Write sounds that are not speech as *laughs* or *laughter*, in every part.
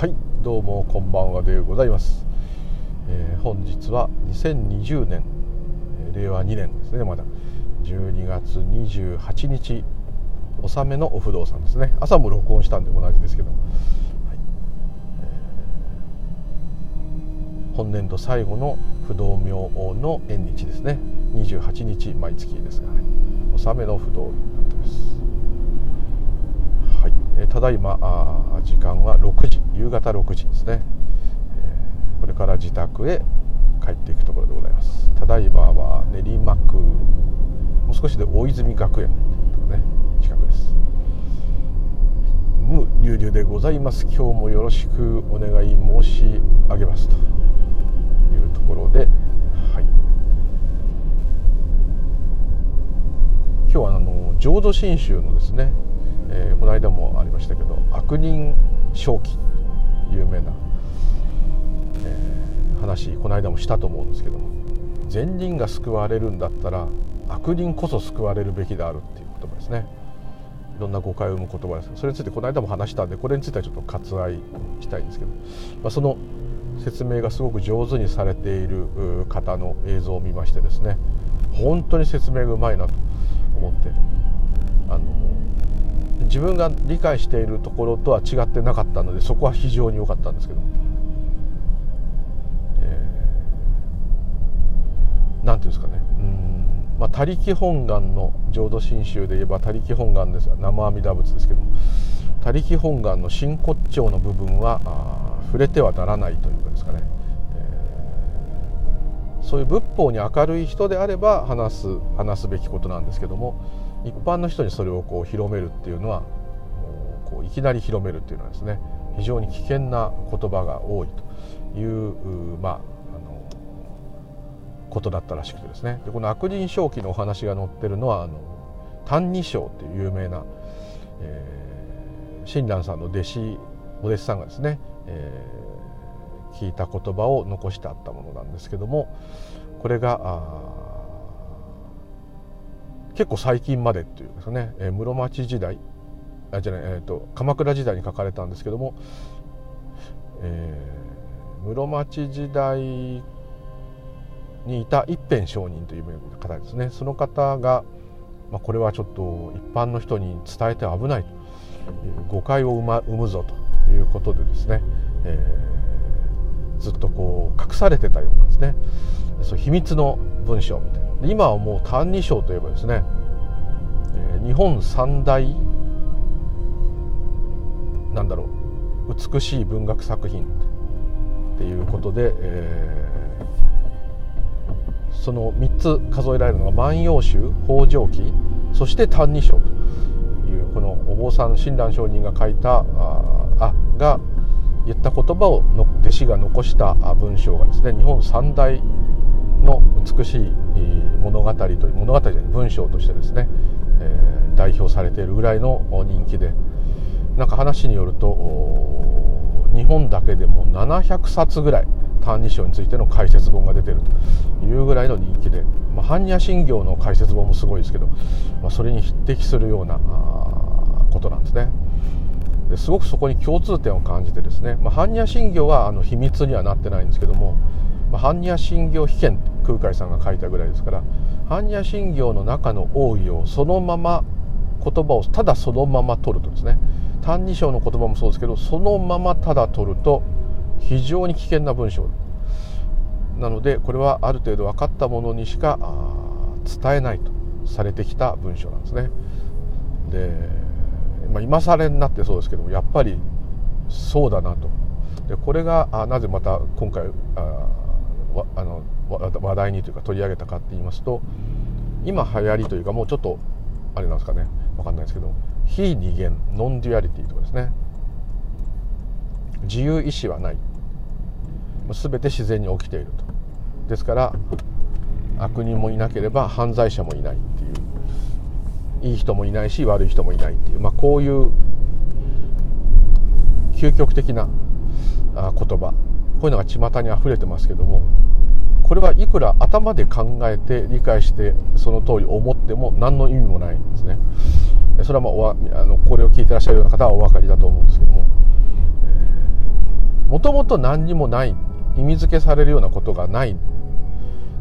はいどうもこんばんはでございます、えー、本日は2020年令和2年ですねまだ。12月28日納めのお不動産ですね。朝も録音したんで同じですけど、はい。えー、本年度最後の不動明王の縁日ですね。28日毎月ですが、はい、納めの不動になってます。えただいまあ時間は6時。夕方6時ですね、えこれから自宅へ帰っていくところでございます。ただいまは練馬区もう少しで大泉学園とね近くです。無流々でございます。今日もよろしくお願い申し上げますというところではい。今日はあの浄土真宗のですねえー、この間もありましたけど悪人正気。有名な、えー、話この間もしたと思うんですけども善人が救われるんだったら悪人こそ救われるべきであるっていう言葉ですね。いろんな誤解を生む言葉です。それについてこの間も話したんでこれについてはちょっと割愛したいんですけど、まあ、その説明がすごく上手にされている方の映像を見ましてですね本当に説明がうまいなと思って自分が理解しているところとは違ってなかったのでそこは非常に良かったんですけど、えー、なんていうんですかね。うん。まあ他力本願の浄土真宗で言えば他力本願です。が生阿弥陀仏ですけども。他力本願の真骨頂の部分は触れてはならないというかですかね、えー、そういう仏法に明るい人であれば話す話すべきことなんですけども。一般の人にそれをこう広めるっていうのはこういきなり広めるっていうのはですね非常に危険な言葉が多いというまああのことだったらしくてですね。でこの悪人正気のお話が載ってるのはあの「歎異抄」っていう有名な、えー、親鸞さんの弟子お弟子さんがですね、えー、聞いた言葉を残してあったものなんですけどもこれがあ結構最近までっていうですね、えー、室町時代あじゃない、えーと、鎌倉時代に書かれたんですけども、えー、室町時代にいた一辺上人という方ですね。その方が、まあ、これはちょっと一般の人に伝えて危ない誤解を生,、ま、生むぞということでですね、えー、ずっとこう隠されてたようなんですね。そう秘密の文章みたいな。今はもう「歎異抄」といえばですね、日本三大なんだろう美しい文学作品っていうことで、えー、その3つ数えられるのが「万葉集」「北条記」そして「歎異抄」というこのお坊さん親鸞上人が書いたああが言った言葉をの弟子が残した文章がですね日本三大の美しい物語という物語じゃない文章としてですね、えー、代表されているぐらいの人気でなんか話によると日本だけでも700冊ぐらい「歎異抄」についての解説本が出てるというぐらいの人気で、まあ、般若心経の解説本もすごいですけど、まあ、それに匹敵するようなことなんですね。ですごくそこに共通点を感じてですね、まあ、般若心経はあの秘密にはなってないんですけども般若心経秘見空海さんが書いたぐらいですから般若心経の中の奥義をそのまま言葉をただそのまま取るとですね「歎異抄」の言葉もそうですけどそのままただ取ると非常に危険な文章なのでこれはある程度分かったものにしか伝えないとされてきた文章なんですね。で、まあ、今更になってそうですけどもやっぱりそうだなと。でこれがなぜまた今回ああの話題にというか取り上げたかって言いますと今流行りというかもうちょっとあれなんですかね。分かんないですけど非二元ノンデュアリティとかですね。自由意志はない。全て自然に起きていると。ですから悪人もいなければ犯罪者もいないっていう。いい人もいないし悪い人もいないっていう、まあ、こういう究極的な言葉。こういうのが巷にあふれてますけどもこれはいくら頭で考えて理解してその通り思っても何の意味もないんですね。それはまああのこれを聞いてらっしゃるような方はお分かりだと思うんですけども、もともと何にもない意味付けされるようなことがない。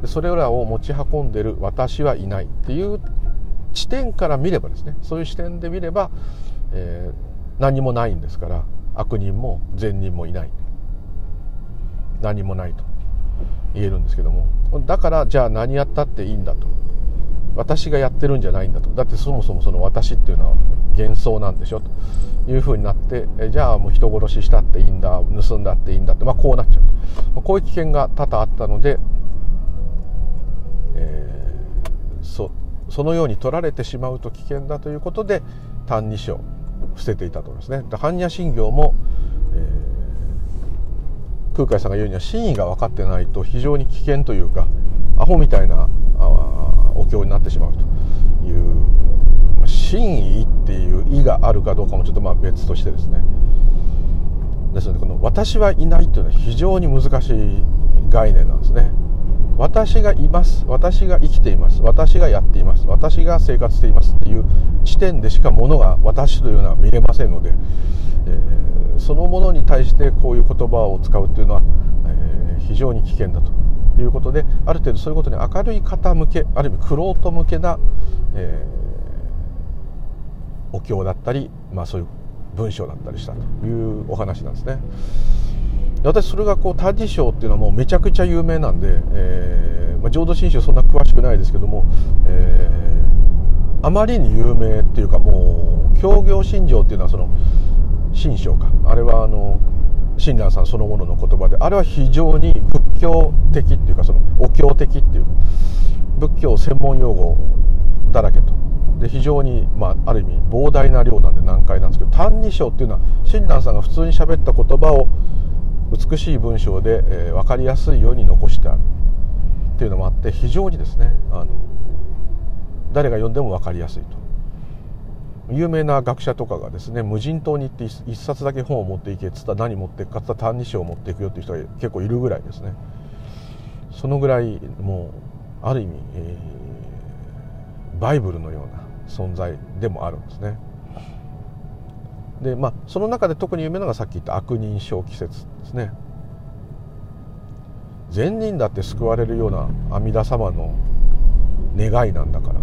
それらを持ち運んでる私はいないっていう地点から見ればですねそういう視点で見れば、えー、何もないんですから悪人も善人もいない。何もないと言えるんですけども。だからじゃあ何やったっていいんだと。私がやってるんじゃないんだと。だってそもそもその私っていうのは幻想なんでしょと。いうふうになってじゃあもう人殺ししたっていいんだ。盗んだっていいんだって、まあ、こうなっちゃうと。こういう危険が多々あったので、えー、そそのように取られてしまうと危険だということで「歎異抄」捨てていたと思いますね。般若心経も、えー、空海さんが言うには真意が分かってないと非常に危険というかアホみたいなお経になってしまうという真意っていう意があるかどうかもちょっとまあ別としてですねですのでこの「私はいない」というのは非常に難しい概念なんですね。私がいます私が生きています私がやっています私が生活していますっていう地点でしかものが私というのは見れませんので、えー、そのものに対してこういう言葉を使うっていうのは、えー、非常に危険だということである程度そういうことに明るい方向けある意味玄人向けな、えー、お経だったり、まあ、そういう文章だったりしたというお話なんですね。私それがこう「歎異抄」っていうのはもうめちゃくちゃ有名なんで、えーまあ、浄土真宗そんな詳しくないですけども、えー、あまりに有名っていうかもう協業信条っていうのはその新章か。あれはあの親鸞さんそのものの言葉であれは非常に仏教的っていうかそのお経的っていうか仏教専門用語だらけと。で非常に、まあ、ある意味膨大な量なんで難解なんですけど「歎異抄」っていうのは親鸞さんが普通に喋った言葉を美しい文章で、えー、分かりやすいように残してあるっていうのもあって非常にですねあの誰が読んでも分かりやすいと。有名な学者とかがですね無人島に行って一冊だけ本を持っていけっつったら何持っていくかっつったら「歎異抄」を持っていくよっていう人が結構いるぐらいですね。そのぐらいもうある意味、えー、バイブルのような存在でもあるんですね。でまあその中で特に有名なのがさっき言った悪人小季節ですね。善人だって救われるような阿弥陀様の願いなんだから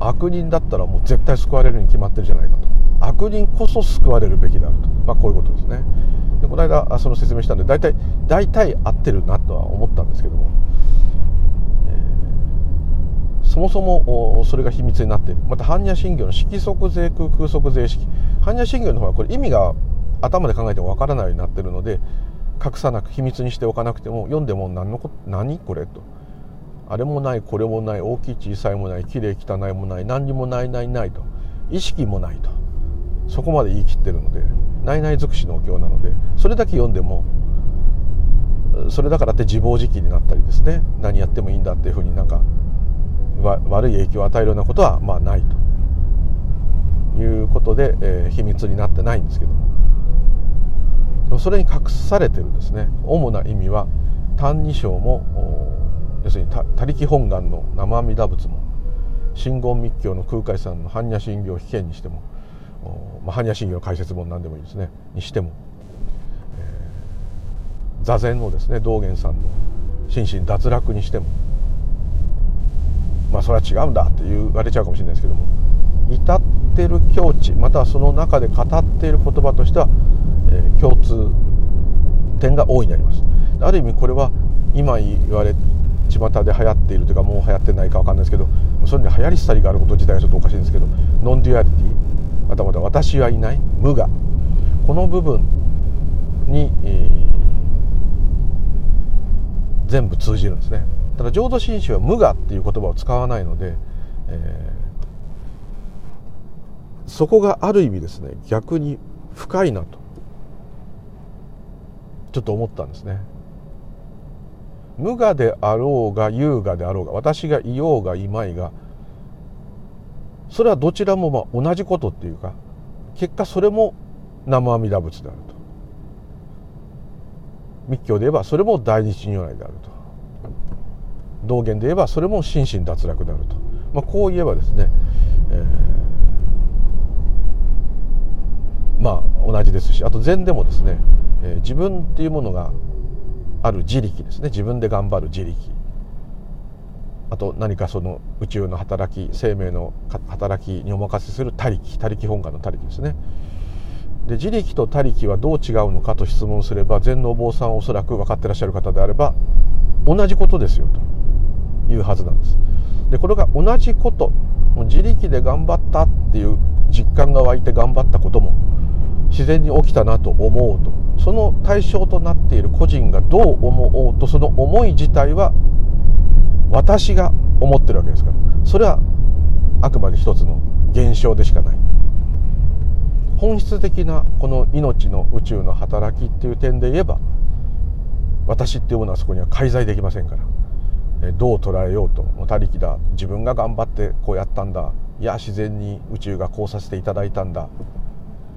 悪人だったらもう絶対救われるに決まってるじゃないかと。悪人こそ救われるべきであると、まあ、こういうことですね。でこの間その説明したんで大体大体合ってるなとは思ったんですけどもそもそもそれが秘密になっている。また般若心経の色即税空空即税式。般若心経の方はこれ意味が頭で考えてもわからないようになってるので隠さなく秘密にしておかなくても読んでも何のこ何これと。あれもないこれもない大きい小さいもないきれい汚いもない何にもないないないと。意識もないと。そこまで言い切ってるのでないない尽くしのお経なのでそれだけ読んでもそれだからって自暴自棄になったりですね何やってもいいんだっていうふうになんか悪い影響を与えるようなことはまあないと。いうことで、えー、秘密になってないんですけども。それに隠されてるですね。主な意味は「歎異抄」も要するに「他力本願」の生阿弥陀仏も真言密教の空海さんの般若心経を被験にしても、まあ、般若心経の解説本何でもいいですね。にしても、えー、座禅をですね道元さんの心身脱落にしてもまあそれは違うんだって言われちゃうかもしれないですけども。至ってる境地またはその中で語っている言葉としては、えー、共通点が大いにあります。ある意味これは今言われ巷で流行っているというかもう流行ってないか分かんないですけどそれに流行り廃りがあること自体はちょっとおかしいんですけどノンデュアリティまたまた私はいない無我この部分に、えー、全部通じるんですね。ただ浄土真宗は無我っていう言葉を使わないので、えー、そこがある意味ですね逆に深いなと。ちょっと思ったんですね。無我であろうが優雅であろうが私がいようがいまいがそれはどちらもまあ同じことっていうか結果それも生阿弥陀仏であると。密教で言えばそれも大日如来であると。道元で言えばそれも心身脱落であると、まあ、こう言えばですね、えー、まあ同じですしあと禅でもですね、えー、自分っていうものがある自力ですね。自分で頑張る自力。あと何かその宇宙の働き生命の働きにお任せする他力他力本願の他力ですね。で自力と他力はどう違うのかと質問すれば全能坊さんはおそらく分かってらっしゃる方であれば同じことですよというはずなんです。でこれが同じこと自力で頑張ったっていう実感が湧いて頑張ったことも自然に起きたなと思うと。その対象となっている個人がどう思おうとその思い自体は私が思ってるわけですから。それはあくまで一つの現象でしかない。本質的なこの命の宇宙の働きっていう点で言えば私っていうものはそこには介在できませんから。どう捉えようと。他力だ。自分が頑張ってこうやったんだ。いや自然に宇宙がこうさせていただいたんだ。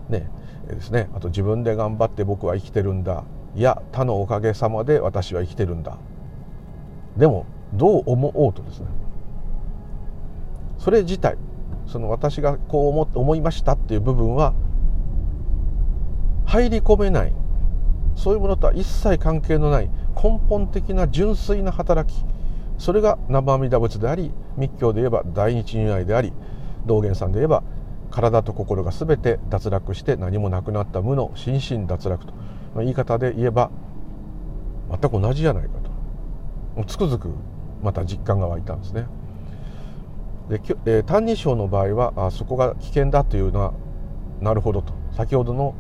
ね。ですね。あと自分で頑張って僕は生きてるんだ。いや他のおかげさまで私は生きてるんだ。でもどう思おうとですね。それ自体その私がこう思って思いましたっていう部分は入り込めない。そういうものとは一切関係のない根本的な純粋な働き。それが生阿弥陀仏であり密教で言えば大日如来であり道元さんで言えば体と心が全て脱落して何もなくなった無の心身脱落と、まあ、言い方で言えば全く同じじゃないかと。つくづくまた実感が湧いたんですね。で「えー、歎異抄」の場合はあそこが危険だというのはなるほどと。先ほどの、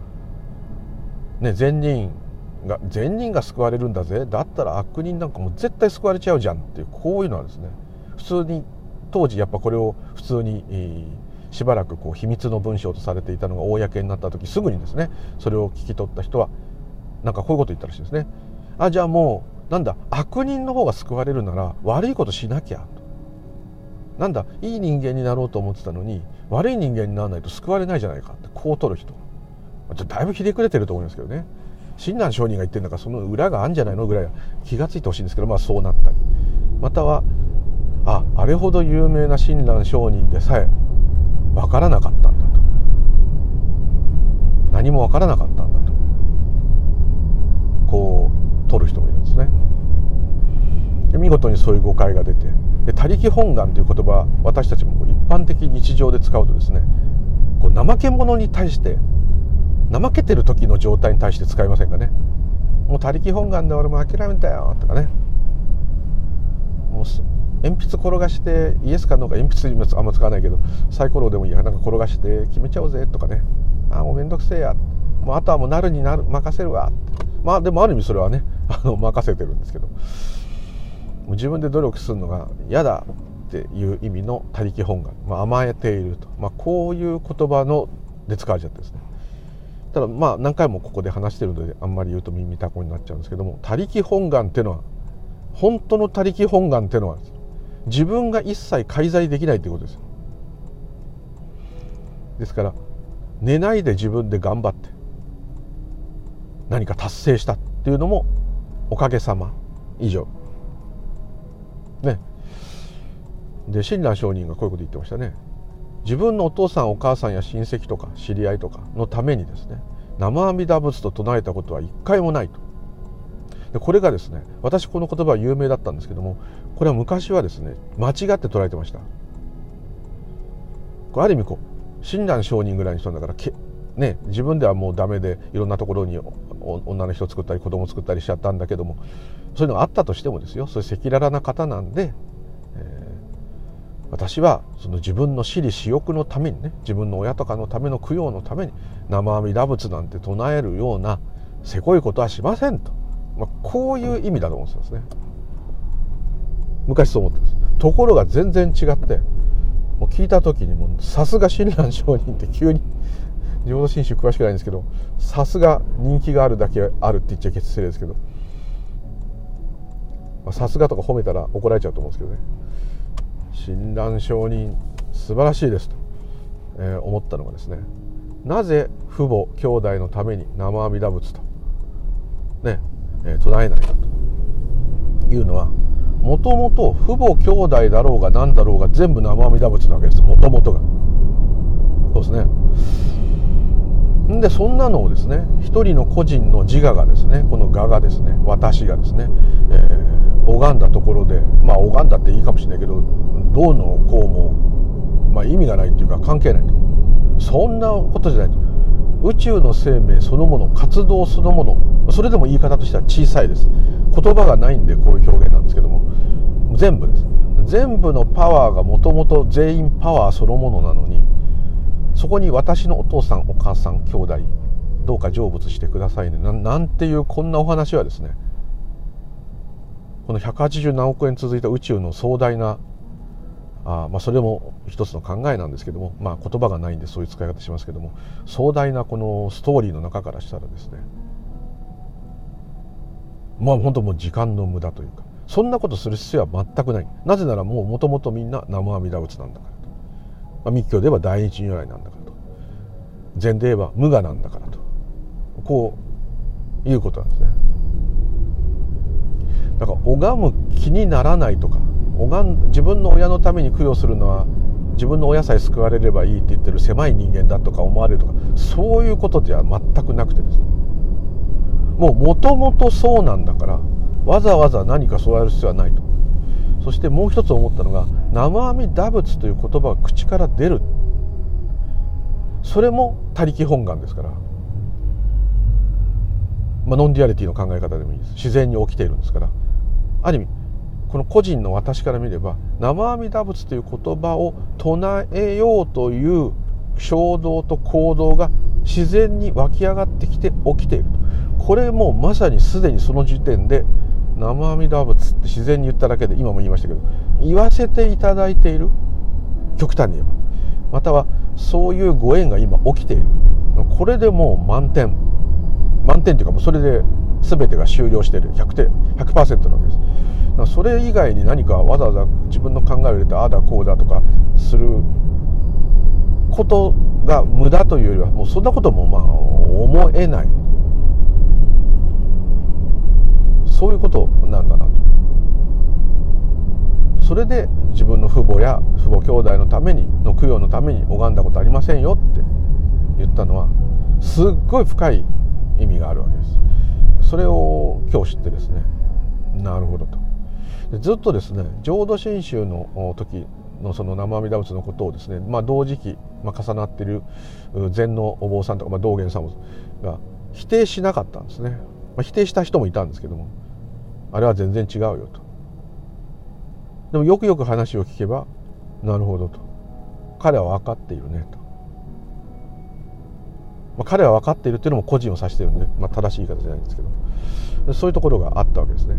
ね、善人が善人が救われるんだぜ。だったら悪人なんかも絶対救われちゃうじゃんっていうこういうのはですね普通に当時やっぱこれを普通に、えー、しばらくこう秘密の文章とされていたのが公になった時すぐにですねそれを聞き取った人はなんかこういうこと言ったらしいですね。あじゃあもうなんだ悪人の方が救われるなら悪いことしなきゃと。なんだいい人間になろうと思ってたのに悪い人間にならないと救われないじゃないかってこう取る人だいぶひねくれてると思いますけどね親鸞上人が言ってるんだからその裏があるんじゃないのぐらい気が付いてほしいんですけどまあそうなったりまたはああれほど有名な親鸞上人でさえ分からなかったんだと。何も分からなかったんだと。こう取る人もいるんですね。で見事にそういう誤解が出てで他力本願という言葉私たちもこう一般的日常で使うとですねこう怠け者に対して怠けてる時の状態に対して使いませんかね。もう他力本願で俺も諦めたよとかね。もう鉛筆転がしてイエスかノーか鉛筆あんま使わないけどサイコロでもいいやなんか転がして決めちゃおうぜとかね。ああもうめんどくせえや。もうあとはもうなるになる任せるわ。まあでもある意味それはね *laughs* あの任せてるんですけど。もう自分で努力するのが嫌だっていう意味の他力本願、まあ、甘えていると、まあ、こういう言葉ので使われちゃってですね。ただまあ何回もここで話してるのであんまり言うと耳たこになっちゃうんですけども他力本願っていうのは本当の他力本願っていうのは自分が一切介在できないということです。ですから寝ないで自分で頑張って何か達成したっていうのもおかげさま。以上。ね。で親鸞上人がこういうこと言ってましたね。自分のお父さんお母さんや親戚とか知り合いとかのためにですね生阿弥陀仏と唱えたことは一回もないと。でこれがですね私この言葉は有名だったんですけどもこれは昔はですね間違って捉えてました。これある意味こう親鸞上人ぐらいの人だからけ、ね、自分ではもうダメでいろんなところに女の人作ったり子供作ったりしちゃったんだけどもそういうのがあったとしてもですよ。そういう赤裸々な方なんで、えー、私はその自分の私利私欲のためにね自分の親とかのための供養のために生阿弥陀仏なんて唱えるようなせこいことはしませんと。まあ、こういう意味だと思ってたんですね。昔そう思ってます。ところが全然違ってもう聞いた時にもさすが親鸞上人って急に浄土真宗詳しくないんですけどさすが人気があるだけあるって言っちゃ失礼ですけどさすがとか褒めたら怒られちゃうと思うんですけどね。親鸞上人素晴らしいですと、えー、思ったのがですねなぜ父母兄弟のために生阿弥陀仏とねえー、唱えないかというのはもともと父母兄弟だろうが何だろうが全部生阿弥陀仏なわけです。もともとが。そうですね。でそんなのをですね一人の個人の自我がですねこの我がですね私がですね、えー、拝んだところでまあ拝んだっていいかもしれないけどどうのこうも、まあ、意味がないっていうか関係ないと。そんなことじゃないと。宇宙の生命そのもの活動そのものそれでも言い方としては小さいです。言葉がないんでこういう表現なんですけども全部です。全部のパワーがもともと全員パワーそのものなのにそこに私のお父さんお母さん兄弟どうか成仏してくださいね。なんていうこんなお話はですねこの180何億円続いた宇宙の壮大なあまあそれも一つの考えなんですけども、まあ、言葉がないんでそういう使い方しますけども壮大なこのストーリーの中からしたらですねまあ本当もう時間の無駄というかそんなことする必要は全くない。なぜならもうもともとみんな南無阿弥陀仏なんだからと、まあ、密教で言えば大日如来なんだからと。禅で言えば無我なんだからと。こういうことなんですね。だから拝む気にならないとか拝ん自分の親のために供養するのは自分の親さえ救われればいいって言ってる狭い人間だとか思われるとかそういうことでは全くなくてですね。もうもともとそうなんだからわざわざ何かそうやる必要はないと。そしてもう一つ思ったのが「生阿弥陀仏」という言葉が口から出る。それも他力本願ですから、まあ、ノンデュアリティの考え方でもいいです。自然に起きているんですから。ある意味この個人の私から見れば南無阿弥陀仏という言葉を唱えようという衝動と行動が自然に湧き上がってきて起きていると。これもまさにすでにその時点で南無阿弥陀仏って自然に言っただけで今も言いましたけど言わせていただいている極端に言えば。またはそういうご縁が今起きている。これでもう満点。満点というかもうそれで全てが終了している。100点100%なわけです。それ以外に何かわざわざ自分の考えを入れてああだこうだとかすることが無駄というよりはもうそんなこともまあ思えない。そういうことなんだなと。それで自分の父母や父母兄弟のためにの供養のために拝んだことありませんよって言ったのはすっごい深い意味があるわけですそれを今日知ってですねなるほどとずっとですね浄土真宗の時のその生阿弥陀仏のことをですね、まあ、同時期、まあ、重なっている禅のお坊さんとか、まあ、道元さんが否定しなかったんですね、まあ、否定した人もいたんですけどもあれは全然違うよと。でもよくよく話を聞けばなるほどと。彼は分かっているねと、まあ、彼は分かっているっていうのも個人を指してるんで、まあ、正しい言い方じゃないんですけどそういうところがあったわけですね。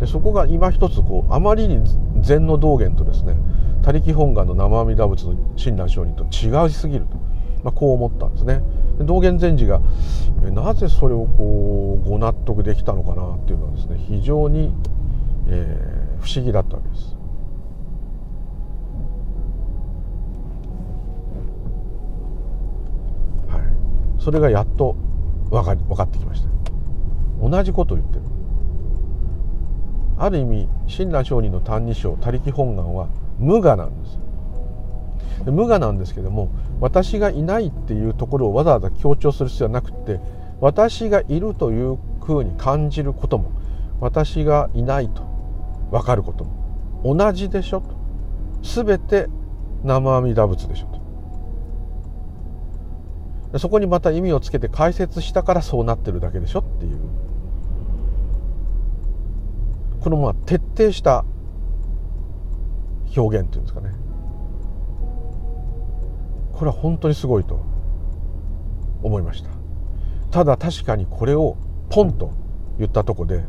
でそこが今一つこうあまりに禅の道元とですね他力本願の生阿弥陀仏の親鸞上人と違いすぎると、まあ、こう思ったんですね。道元禅師がなぜそれをこうご納得できたのかなっていうのはですね非常に、えー、不思議だったわけです。はい、それがやっと分か分かってきました。同じこと言ってる。ある意味親鸞上人の「歎異抄」「他力本願」は無我なんです。無我なんですけども私がいないっていうところをわざわざ強調する必要はなくて私がいるというふうに感じることも私がいないと分かることも同じでしょと。全て生阿弥陀仏でしょと。そこにまた意味をつけて解説したからそうなってるだけでしょっていう。このまあ徹底した表現っていうんですかね。これは本当にすごいと思いました。ただ確かにこれをポンと言ったとこで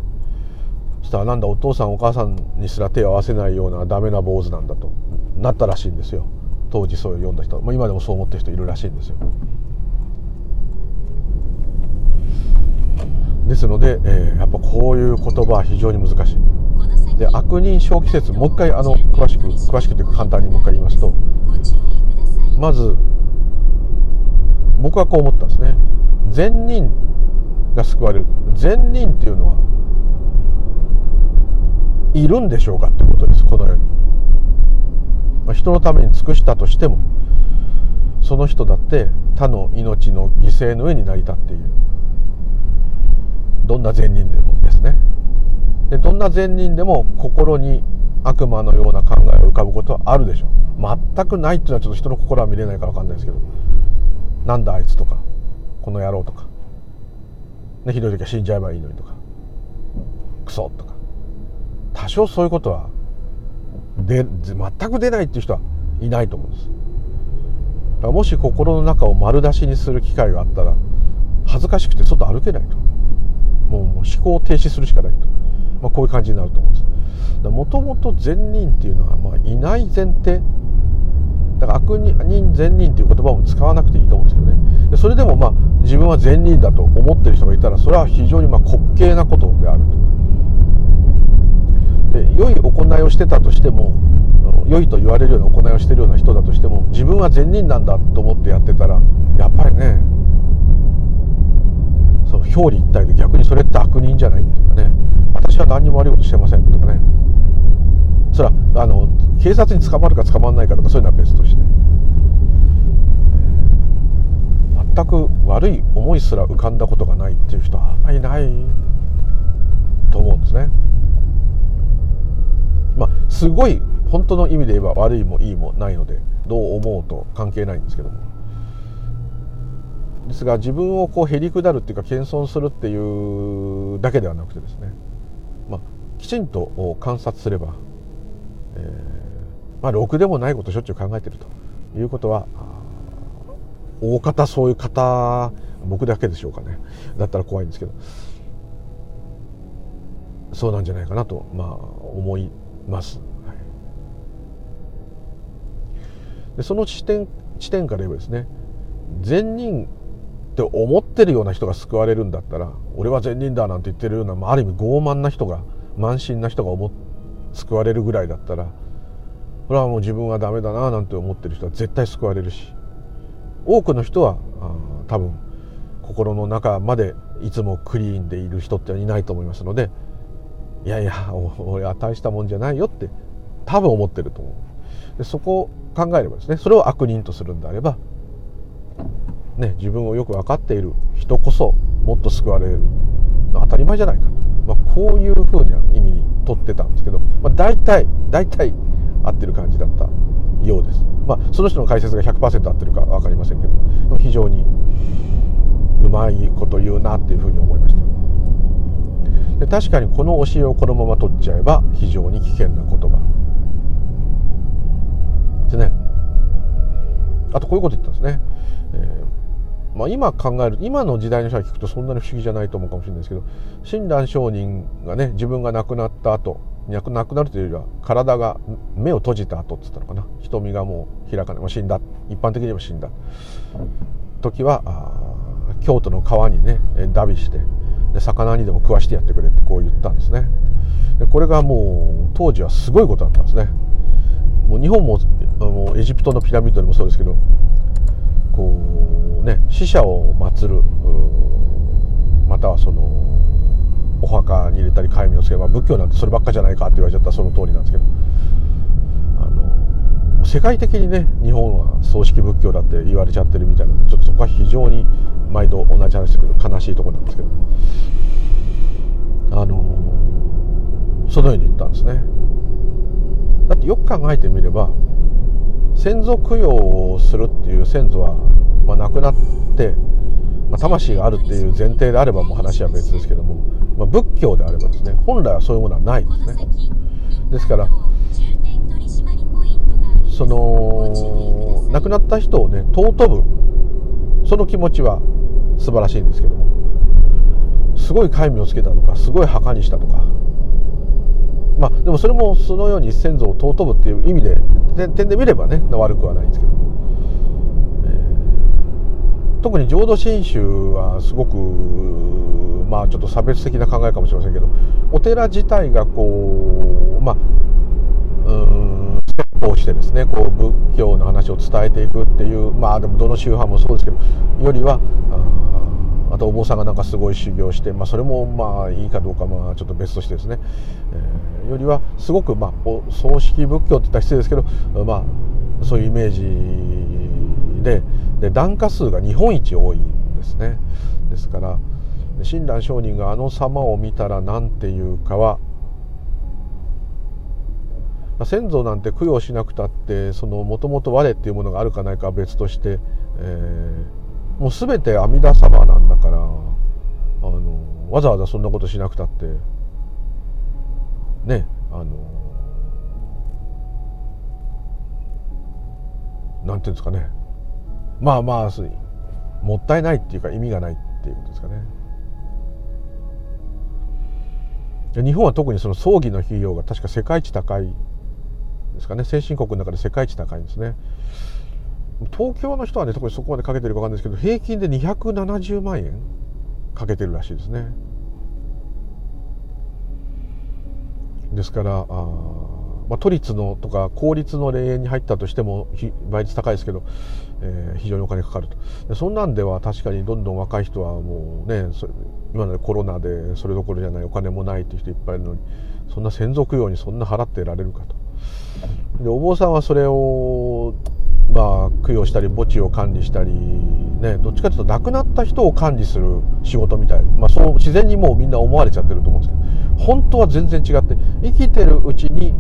そしたらなんだお父さんお母さんにすら手を合わせないようなダメな坊主なんだとなったらしいんですよ。当時そう読んだ人、まあ、今でもそう思ってる人いるらしいんですよ。ですので、えー、やっぱこういう言葉は非常に難しい。で悪人小季節もう一回あの詳しく詳しくというか簡単にもう一回言いますとまず僕はこう思ったんですね。善人が救われる。善人っていうのはいるんでしょうかってことです。このように、まあ、人のために尽くしたとしてもその人だって他の命の犠牲の上に成り立っている。どんな善人でもですね。でどんな善人でも心に悪魔のような考えを浮かぶことはあるでしょう。全くないっていうのはちょっと人の心は見れないから分かんないですけど。なんだあいつとかこの野郎とか、ね、ひどい時は死んじゃえばいいのにとか。クソとか。多少そういうことはで全く出ないっていう人はいないと思うんです。だからもし心の中を丸出しにする機会があったら恥ずかしくて外歩けないと。もう思考停止するしかないと、まあ、こういう感じになると思うんですもともと善人っていうのはまあいない前提。だから悪人善人っていう言葉も使わなくていいと思うんですけどね。それでもまあ自分は善人だと思ってる人がいたらそれは非常にまあ滑稽なことであると。で良い行いをしてたとしても良いと言われるような行いをしてるような人だとしても自分は善人なんだと思ってやってたらやっぱりねそう表裏一体で逆にそれって悪人じゃないっていうかね。私は何にも悪いことしてませんとかね。それはあの警察に捕まるか捕まらないかとかそういうのは別として、全く悪い思いすら浮かんだことがないっていう人はあんまりないと思うんですね。まあすごい本当の意味で言えば悪いもいいもないのでどう思うと関係ないんですけども。ですが自分をこうへりくだるっていうか謙遜するっていうだけではなくてですね、まあ、きちんと観察すれば、えー、まあろくでもないことしょっちゅう考えてるということは大方そういう方僕だけでしょうかね。だったら怖いんですけど。そうなんじゃないかなとまあ思います。でその視点地点から言えばですね善人って思ってるような人が救われるんだったら俺は善人だなんて言ってるような、あ、る意味傲慢な人が慢心な人が思救われるぐらいだったらこれはもう自分はダメだななんて思ってる人は絶対救われるし多くの人は多分心の中までいつもクリーンでいる人っていないと思いますのでいやいや俺は大したもんじゃないよって多分思ってると思う。でそこを考えればですねそれを悪人とするんであれば、ね、自分をよく分かっている人こそもっと救われる。当たり前じゃないかと、まあ、こういうふうな意味にとってたんですけど、まあ、大体大体合ってる感じだったようです、まあ、その人の解説が100%合ってるか分かりませんけど非常にうまいこと言うなっていうふうに思いました。で確かにこの教えをこのまま取っちゃえば非常に危険な言葉。ですね。あとこういうこと言ったんですね、まあ、今考える今の時代の人が聞くとそんなに不思議じゃないと思うかもしれないですけど親鸞上人がね自分が亡くなった後亡くなるというよりは体が目を閉じた後っつったのかな。瞳がもう開かない、まあ、死んだ。一般的に言えば死んだ。時は京都の川にねダビしてで魚にでも食わしてやってくれってこう言ったんですね。でこれがもう当時はすごいことだったんですね。もう日本もあのエジプトのピラミッドでもそうですけどこうね死者を祀るまたはそのお墓に入れたり戒名をつけば仏教なんてそればっかじゃないかって言われちゃったらその通りなんですけど。あの世界的にね日本は葬式仏教だって言われちゃってるみたいなちょっとそこは非常に毎度同じ話ですけど悲しいところなんですけど。あのそのように言ったんですね。だってよく考えてみれば先祖供養をするっていう先祖は、まあ、亡くなって、まあ、魂があるっていう前提であればもう話は別ですけども、まあ、仏教であればですね本来はそういうものはないですね。ですからその亡くなった人をね尊ぶその気持ちは素晴らしいんですけどもすごい戒名をつけたとかすごい墓にしたとかまあでもそれもそのように先祖を尊ぶっていう意味で点で見ればね悪くはないんですけど、特に浄土真宗はすごくまあちょっと差別的な考えかもしれませんけどお寺自体がこうまあうん説法してですねこう仏教の話を伝えていくっていうまあでもどの宗派もそうですけどよりはあとお坊さんがなんかすごい修行して、まあ、それもまあいいかどうかまあちょっと別としてですね、えー、よりはすごくまあお葬式仏教って言ったら失礼ですけどまあそういうイメージでで檀家数が日本一多いんですね。ですから親鸞上人があの様を見たら何て言うかは先祖なんて供養しなくたってそのもともと我っていうものがあるかないかは別として、えー、もう全て阿弥陀様なんだからあのわざわざそんなことしなくたってねあのなんていうんですかね。まあまあもったいないっていうか意味がないっていうことですかね。日本は特にその葬儀の費用が確か世界一高いですかね。先進国の中で世界一高いんですね。東京の人はね特にそこまでかけてるか分かんないですけど平均で270万円かけてるらしいですね。ですからああまあ、都立のとか公立の霊園に入ったとしても倍率高いですけど、えー、非常にお金かかると。でそんなんでは確かにどんどん若い人はもうね今のコロナでそれどころじゃないお金もないっていう人いっぱいいるのにそんな専属用にそんな払ってられるかと。でお坊さんはそれをまあ供養したり墓地を管理したりねどっちかというと亡くなった人を管理する仕事みたい、まあ、そう自然にもうみんな思われちゃってると思うんですけど本当は全然違って生きてるうちに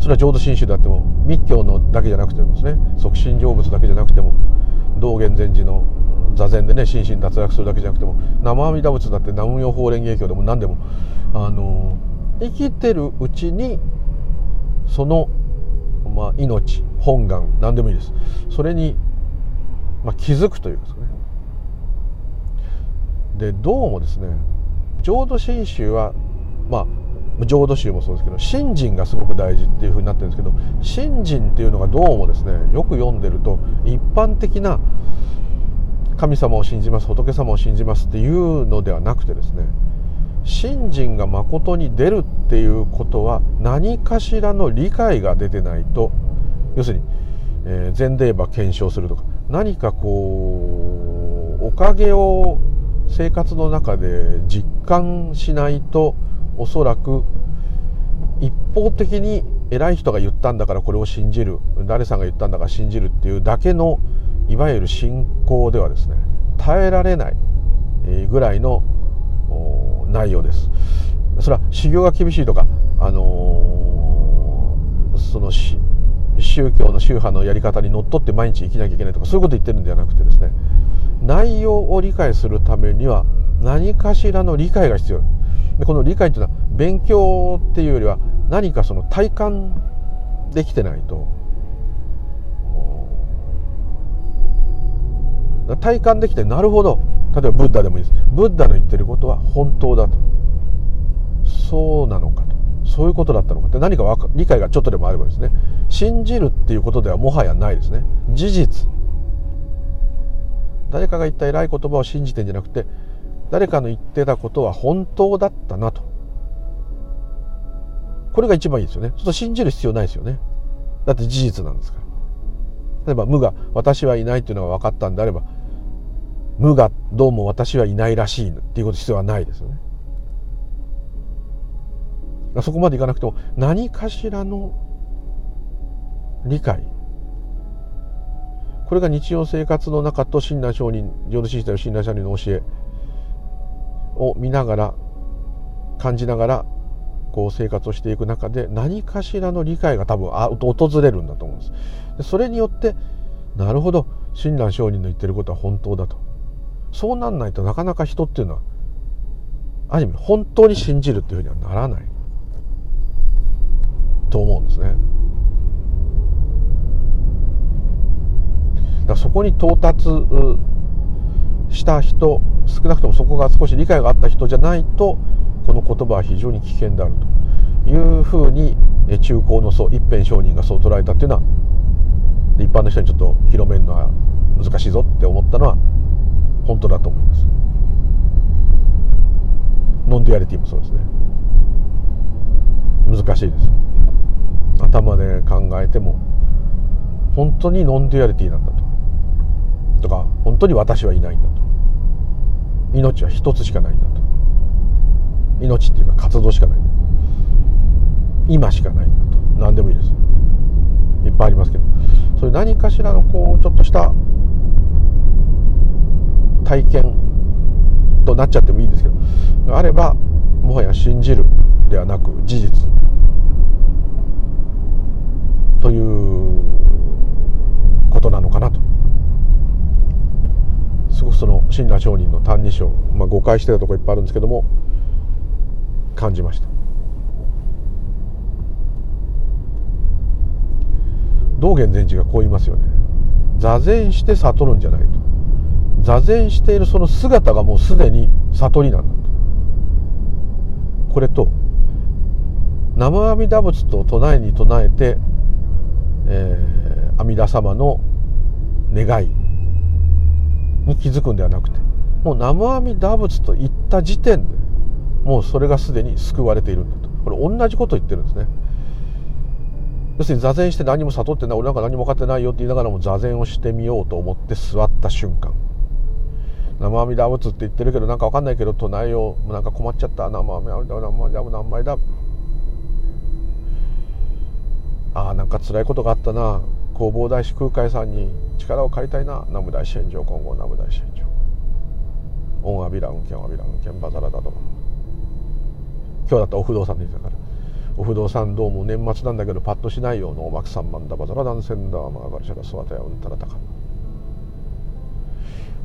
それは浄土真宗であっても密教のだけじゃなくてもですね即身成仏だけじゃなくても道元禅師の座禅でね心身脱落するだけじゃなくても生阿弥陀仏だって南無妙法蓮華経でも何でもあの生きてるうちにその、まあ、命本願何でもいいです。それに、まあ、気づくというかですね。でどうもですね浄土真宗はまあ浄土宗もそうですけど信心がすごく大事っていうふうになってるんですけど信心っていうのがどうもですねよく読んでると一般的な神様を信じます仏様を信じますっていうのではなくてですね信心が誠に出るっていうことは何かしらの理解が出てないと要するに、えー、禅で言えば検証するとか何かこうおかげを生活の中で実感しないとおそらく一方的に偉い人が言ったんだからこれを信じる誰さんが言ったんだから信じるっていうだけのいわゆる信仰ではですね耐えられないぐらいの内容です。それは修行が厳しいとかあのー、その宗教の宗派のやり方にのっとって毎日生きなきゃいけないとかそういうこと言ってるんではなくてですね内容を理解するためには何かしらの理解が必要。でこの理解っていうのは勉強っていうよりは何かその体感できてないと。体感できてなるほど。例えばブッダでもいいです。ブッダの言ってることは本当だと。そうなのかと。そういうことだったのかって。何か理解がちょっとでもあればですね。信じるっていうことではもはやないですね。事実。誰かが言った偉い言葉を信じてんじゃなくて誰かの言ってたことは本当だったなと。これが一番いいですよね。そうすると信じる必要ないですよね。だって事実なんですから。例えば無が私はいないっていうのが分かったんであれば無がどうも私はいないらしいっていうこと必要はないですよね。そこまでいかなくても何かしらの理解。これが日常生活の中と親鸞上人浄土真宗親鸞上人の教え。を見ながら感じながらこう生活をしていく中で何かしらの理解が多分あ訪れるんだと思うんです。でそれによってなるほど親鸞上人の言ってることは本当だと。そうなんないとなかなか人っていうのはある意味本当に信じるっていうふうにはならない。と思うんですね。だそこに到達した人少なくともそこが少し理解があった人じゃないとこの言葉は非常に危険であるというふうに中高の層一辺商人がそう捉えたっていうのは一般の人にちょっと広めるのは難しいぞって思ったのは本当だと思います。ノンデュアリティもそうですね。難しいです。頭で考えても本当にノンデュアリティなんだと。とか本当に私はいないんだと。命は一つしかないんだと。命っていうか活動しかない今しかないんだと。何でもいいです。いっぱいありますけど。そういう何かしらのこうちょっとした体験となっちゃってもいいんですけど。あればもはや信じるではなく事実。ということなのかなと。すごくその親鸞上人の「歎異抄」まあ、誤解してたとこいっぱいあるんですけども感じました。道元禅師がこう言いますよね。座禅して悟るんじゃないと。座禅しているその姿がもうすでに悟りなんだと。これと南無阿弥陀仏と唱えに唱えて、えー、阿弥陀様の願いに気づくんではなくてもう南無阿弥陀仏と言った時点でもうそれがすでに救われているんだと。これ同じことを言ってるんですね。要するに座禅して何も悟ってない俺なんか何も分かってないよって言いながらも座禅をしてみようと思って座った瞬間。生阿弥陀仏って言ってるけどなんか分かんないけど唱えよう。なんか困っちゃった。生阿弥陀仏生阿弥陀仏何枚だ。ああなんか辛いことがあったな。弘法大師空海さんに力を借りたいな。南無大師返上今後南無大師返上恩阿弥陀運慶阿弥陀運慶バザラだと今日だったらお不動産で言ってたから。お不動産どうも年末なんだけどパッとしないよ能幕三万だバザラ男性だマガガリシャラスワタヤウンタラタカ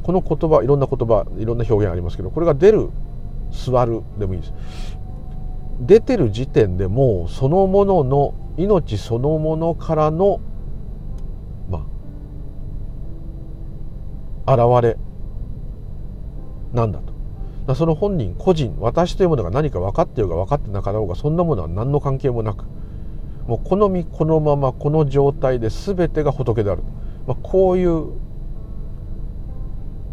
この言葉いろんな言葉いろんな表現ありますけどこれが出る座るでもいいです。出てる時点でもうそのものの命そのものからのまあ現れなんだと。その本人個人私というものが何か分かっているか分かってなかろうがそんなものは何の関係もなくもうこの身このままこの状態で全てが仏である、まあ、こういう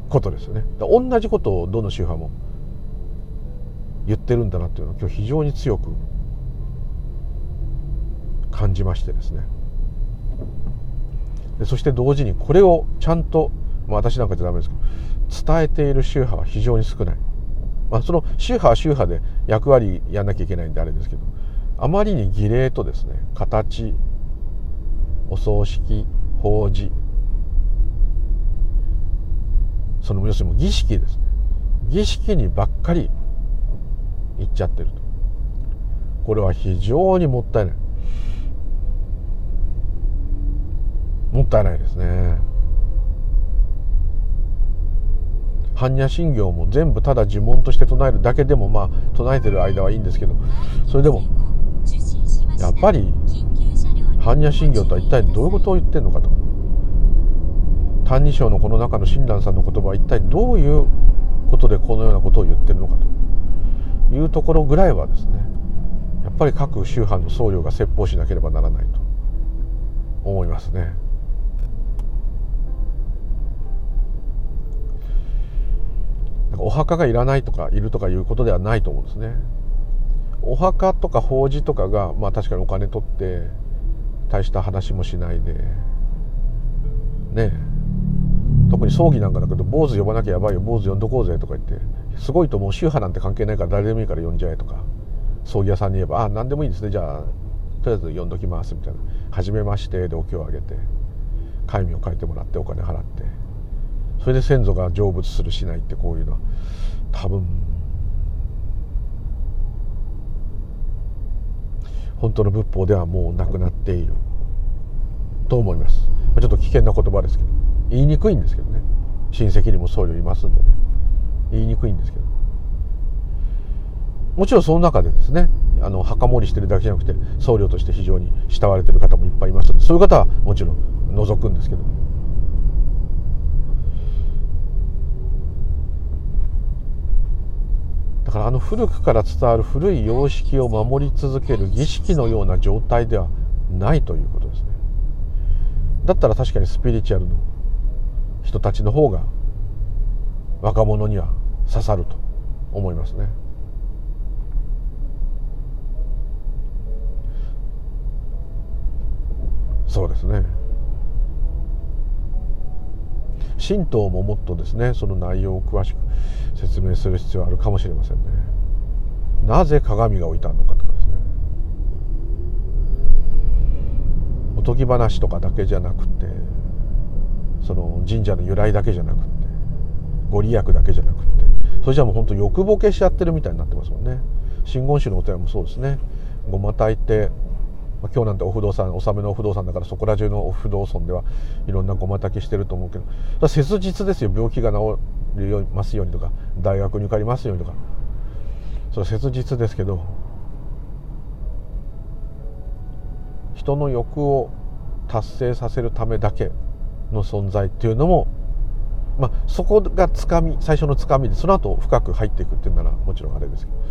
ことですよね。同じことをどの宗派も言ってるんだなっていうのを今日非常に強く感じましてですね。でそして同時にこれをちゃんと、まあ、私なんかじゃダメですけど伝えている宗派は非常に少ない。まあ、その宗派は宗派で役割やんなきゃいけないんであれですけどあまりに儀礼とですね形お葬式法事その要するに儀式ですね。儀式にばっかり行っちゃってると。これは非常にもったいない。もったいないですね。般若心経も全部ただ呪文として唱えるだけでもまあ唱えてる間はいいんですけどそれでもやっぱり般若心経とは一体どういうことを言ってるのかとか「歎異抄」のこの中の親鸞さんの言葉は一体どういうことでこのようなことを言ってるのかというところぐらいはですねやっぱり各宗派の僧侶が説法しなければならないと思いますね。お墓がいらないとかいるとかいうことではないと思うんですね。お墓とか法事とかがまあ確かにお金取って大した話もしないでね特に葬儀なんかだけど坊主呼ばなきゃやばいよ坊主呼んどこうぜとか言ってすごいともう宗派なんて関係ないから誰でもいいから呼んじゃえとか葬儀屋さんに言えば「あ何でもいいですね。じゃあとりあえず呼んどきます」みたいな「はじめまして」でお経をあげて戒名を書いてもらってお金払って。それで先祖が成仏するしないってこういうのは多分。本当の仏法ではもうなくなっている。と思います。ちょっと危険な言葉ですけど。言いにくいんですけどね。親戚にも僧侶いますんでね。言いにくいんですけど。もちろんその中でですねあの墓守りしてるだけじゃなくて僧侶として非常に慕われてる方もいっぱいいますそういう方はもちろん除くんですけどだからあの古くから伝わる古い様式を守り続ける儀式のような状態ではないということですね。だったら確かにスピリチュアルの人たちの方が若者には刺さると思いますね。そうですね。神道ももっとですねその内容を詳しく説明する必要あるかもしれませんね。なぜ鏡が置いてあるのかとかですね。おとぎ話とかだけじゃなくてその神社の由来だけじゃなくてご利益だけじゃなくてそれじゃもう本当欲ボケしちゃってるみたいになってますもんね。真言宗のお寺もそうですね。ごま炊いてまあ、今日なんてお不動産納めのお不動産だからそこら中のお不動産ではいろんなごま炊きしてると思うけど。切実ですよ。病気が治りますようにとか大学に受かりますようにとか。それ切実ですけど人の欲を達成させるためだけの存在っていうのもまあそこがつかみ最初のつかみでその後深く入っていくっていうならもちろんあれですけど。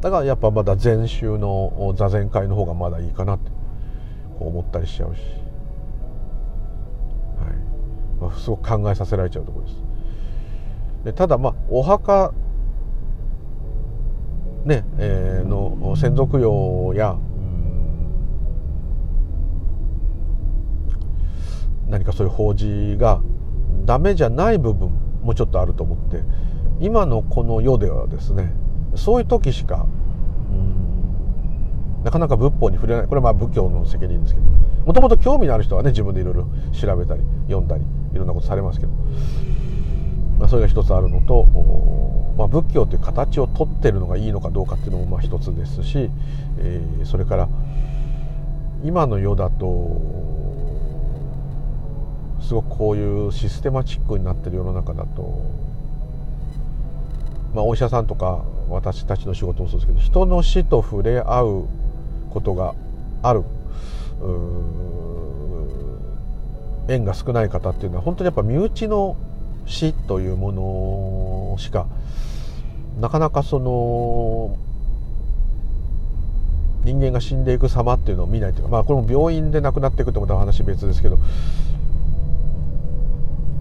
だからやっぱまだ禅宗の座禅会の方がまだいいかなってこう思ったりしちゃうし、はい。まあ、すごく考えさせられちゃうところです。でただまあお墓ねえー、の先祖供養や何かそういう法事がダメじゃない部分もちょっとあると思って今のこの世ではですねそういう時しかなかなか仏法に触れない。これはまあ仏教の責任ですけど。もともと興味のある人はね自分でいろいろ調べたり読んだりいろんなことされますけど、まあ、それが一つあるのと、まあ、仏教という形をとってるのがいいのかどうかっていうのもまあ一つですし、えー、それから今の世だとすごくこういうシステマチックになってる世の中だとまあ、お医者さんとか私たちの仕事もそうですけど人の死と触れ合うことがある縁が少ない方っていうのは本当にやっぱ身内の死というものしかなかなかその人間が死んでいく様っていうのを見ないというかまあこれも病院で亡くなっていくってことまた話別ですけど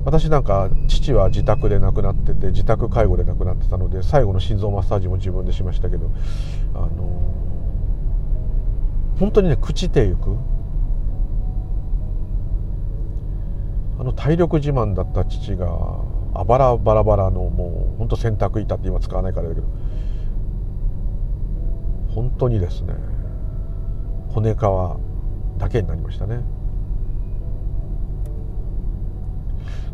私なんか父は自宅で亡くなってて自宅介護で亡くなってたので最後の心臓マッサージも自分でしましたけどあの本当にね朽ちていくあの体力自慢だった父があばらバラバラのもう本当洗濯板って今使わないからだけど本当にですね骨皮だけになりましたね。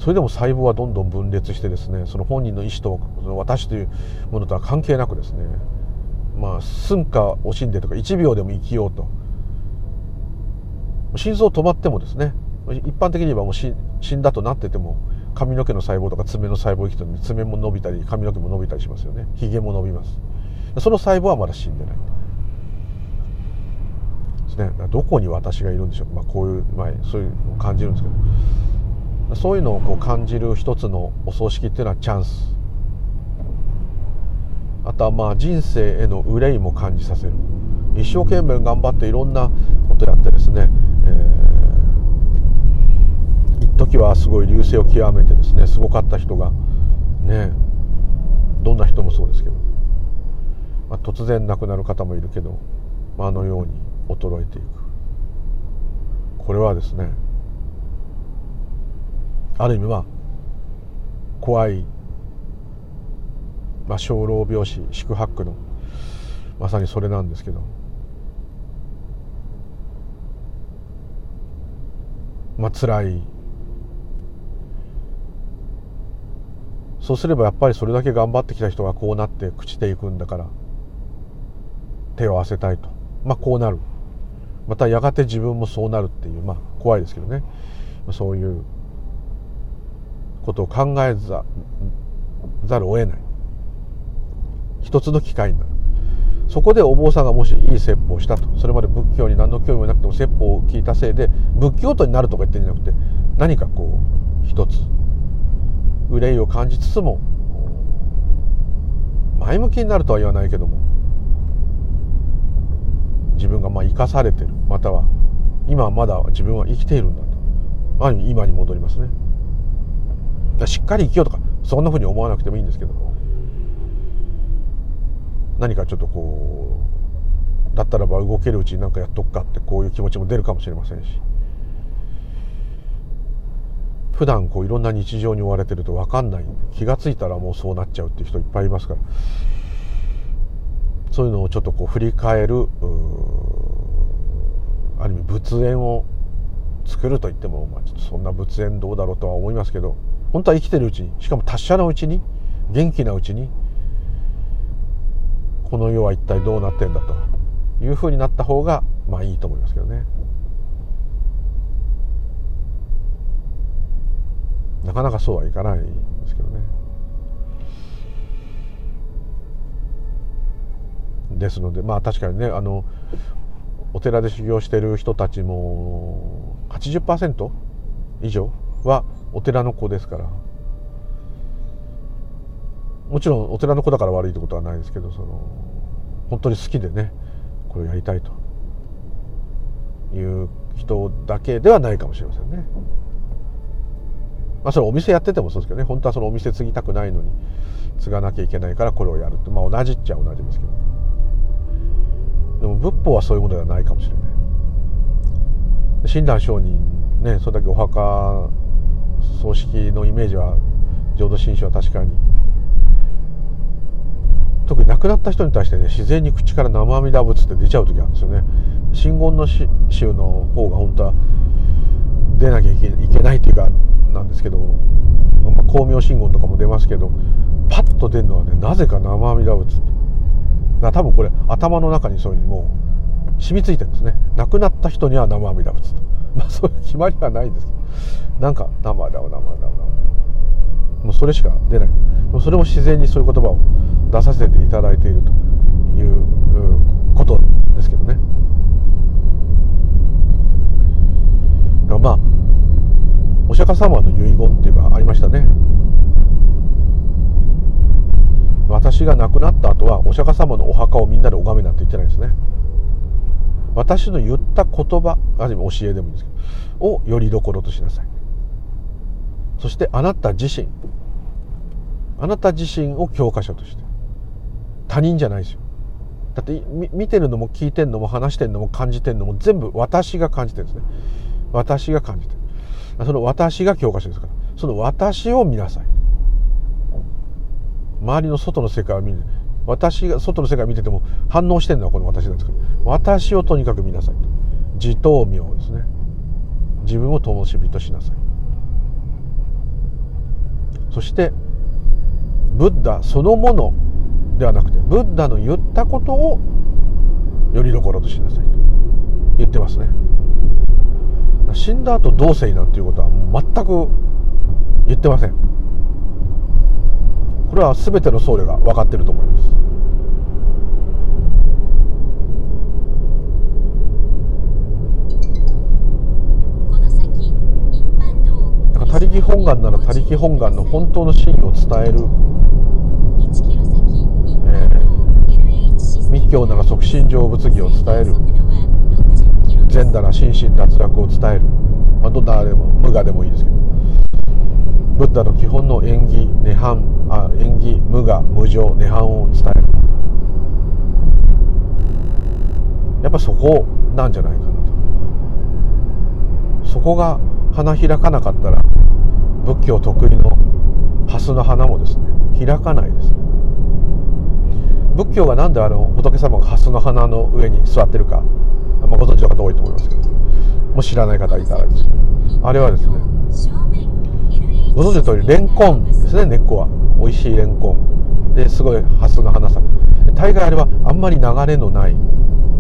それでも細胞はどんどん分裂してですねその本人の意思とその私というものとは関係なくですねまあ寸か惜しんでとか1秒でも生きようと。心臓止まってもですね一般的に言えばもう死んだとなってても髪の毛の細胞とか爪の細胞生きてるので爪も伸びたり髪の毛も伸びたりしますよね。ひげも伸びます。その細胞はまだ死んでない。ですね。どこに私がいるんでしょう。まあこういう、まあ、そういうのを感じるんですけど。そういうのをこう感じる一つのお葬式っていうのはチャンス。あとはまあ人生への憂いも感じさせる。一生懸命頑張っていろんなことやってですね、えー、一時はすごい流星を極めてですねすごかった人がねどんな人もそうですけど、まあ、突然亡くなる方もいるけど、まあ、あのように衰えていく。これはですねある意味は怖い、まあ、生老病死宿泊のまさにそれなんですけど。まあ辛い。そうすればやっぱりそれだけ頑張ってきた人がこうなって朽ちていくんだから手を合わせたいと。まあこうなる。またやがて自分もそうなるっていうまあ怖いですけどね。そういうことを考えざるを得ない。一つの機会になる。そこでお坊さんがもしいい説法をしたと。それまで仏教に何の興味もなくても説法を聞いたせいで仏教徒になるとか言ってんじゃなくて何かこう一つ憂いを感じつつも前向きになるとは言わないけども自分がまあ生かされてる。または今はまだ自分は生きているんだと。今に戻りますね。しっかり生きようとかそんなふうに思わなくてもいいんですけど。何かちょっとこうだったらば動けるうちに何かやっとくかってこういう気持ちも出るかもしれませんし。普段こういろんな日常に追われてると分かんない気が付いたらもうそうなっちゃうっていう人いっぱいいますから。そういうのをちょっとこう振り返るある意味仏縁を作ると言っても、まあ、ちょっとそんな仏縁どうだろうとは思いますけど。本当は生きてるうちにしかも達者なうちに元気なうちにこの世は一体どうなってんだというふうになった方がまあいいと思いますけどね。なかなかそうはいかないですけどね。ですのでまあ確かにねあのお寺で修行してる人たちも80%以上はお寺の子ですから。もちろんお寺の子だから悪いってことはないですけどその本当に好きでねこれをやりたいと。いう人だけではないかもしれませんね。まあそれお店やっててもそうですけどね。本当はそのお店継ぎたくないのに継がなきゃいけないからこれをやるって。まあ同じっちゃ同じですけど。でも仏法はそういうものではないかもしれない。親鸞上人ねそれだけお墓葬式のイメージは浄土真宗は確かに。特に亡くなった人に対してね自然に口から生阿弥陀仏って出ちゃう時あるんですよね。真言の宗の方が本当は出なきゃいけないっていうかなんですけど、まあ、光明真言とかも出ますけどパッと出るのはねなぜか生阿弥陀仏だ多分これ頭の中にそういうふうにもう染みついてるんですね。亡くなった人には生阿弥陀仏と。まあそういう決まりはないですなんか生だ生だ生だもうそれしか出ない。それも自然にそういう言葉を出させていただいているということですけどね。だからまあお釈迦様の遺言っていうかありましたね。私が亡くなった後はお釈迦様のお墓をみんなで拝めなんて言ってないですね。私の言った言葉あるいは教えでもいいんですけどをよりどころとしなさい。そしてあなた自身あなた自身を教科書として。他人じゃないですよ。だって見てるのも聞いてるのも話してるのも感じてるのも全部私が感じてるんですね。私が感じてる。その私が教科書ですから。その私を見なさい。周りの外の世界を見る。私が外の世界見てても反応してるのはこの私なんですから私をとにかく見なさいと。自灯明ですね。自分を灯火としなさい。そしてブッダそのものではなくてブッダの言ったことをよりどころとしなさいと言ってますね。死んだ後どうせいなんていうことは全く言ってません。これは全ての僧侶が分かってると思います。だから他力本願なら他力本願の本当の真意を伝える、えー、密教なら即身成仏義を伝える。善だら心身脱落を伝える、まあ、どんなでも無我でもいいですけど。ブッダの基本の縁起涅槃あ縁起無我無常涅槃を伝える。やっぱそこなんじゃないかなと。そこが花開かなかったら仏教得意の蓮の花もですね開かないです仏教が何であの仏様が蓮の花の上に座ってるか。まあ、ご存知の方多いと思いますけど。もう知らない方いたらですあれはですね。ご存知の通りレンコンですね。根っこは。美味しいレンコン。ですごいハスの花咲く。大概あれはあんまり流れのない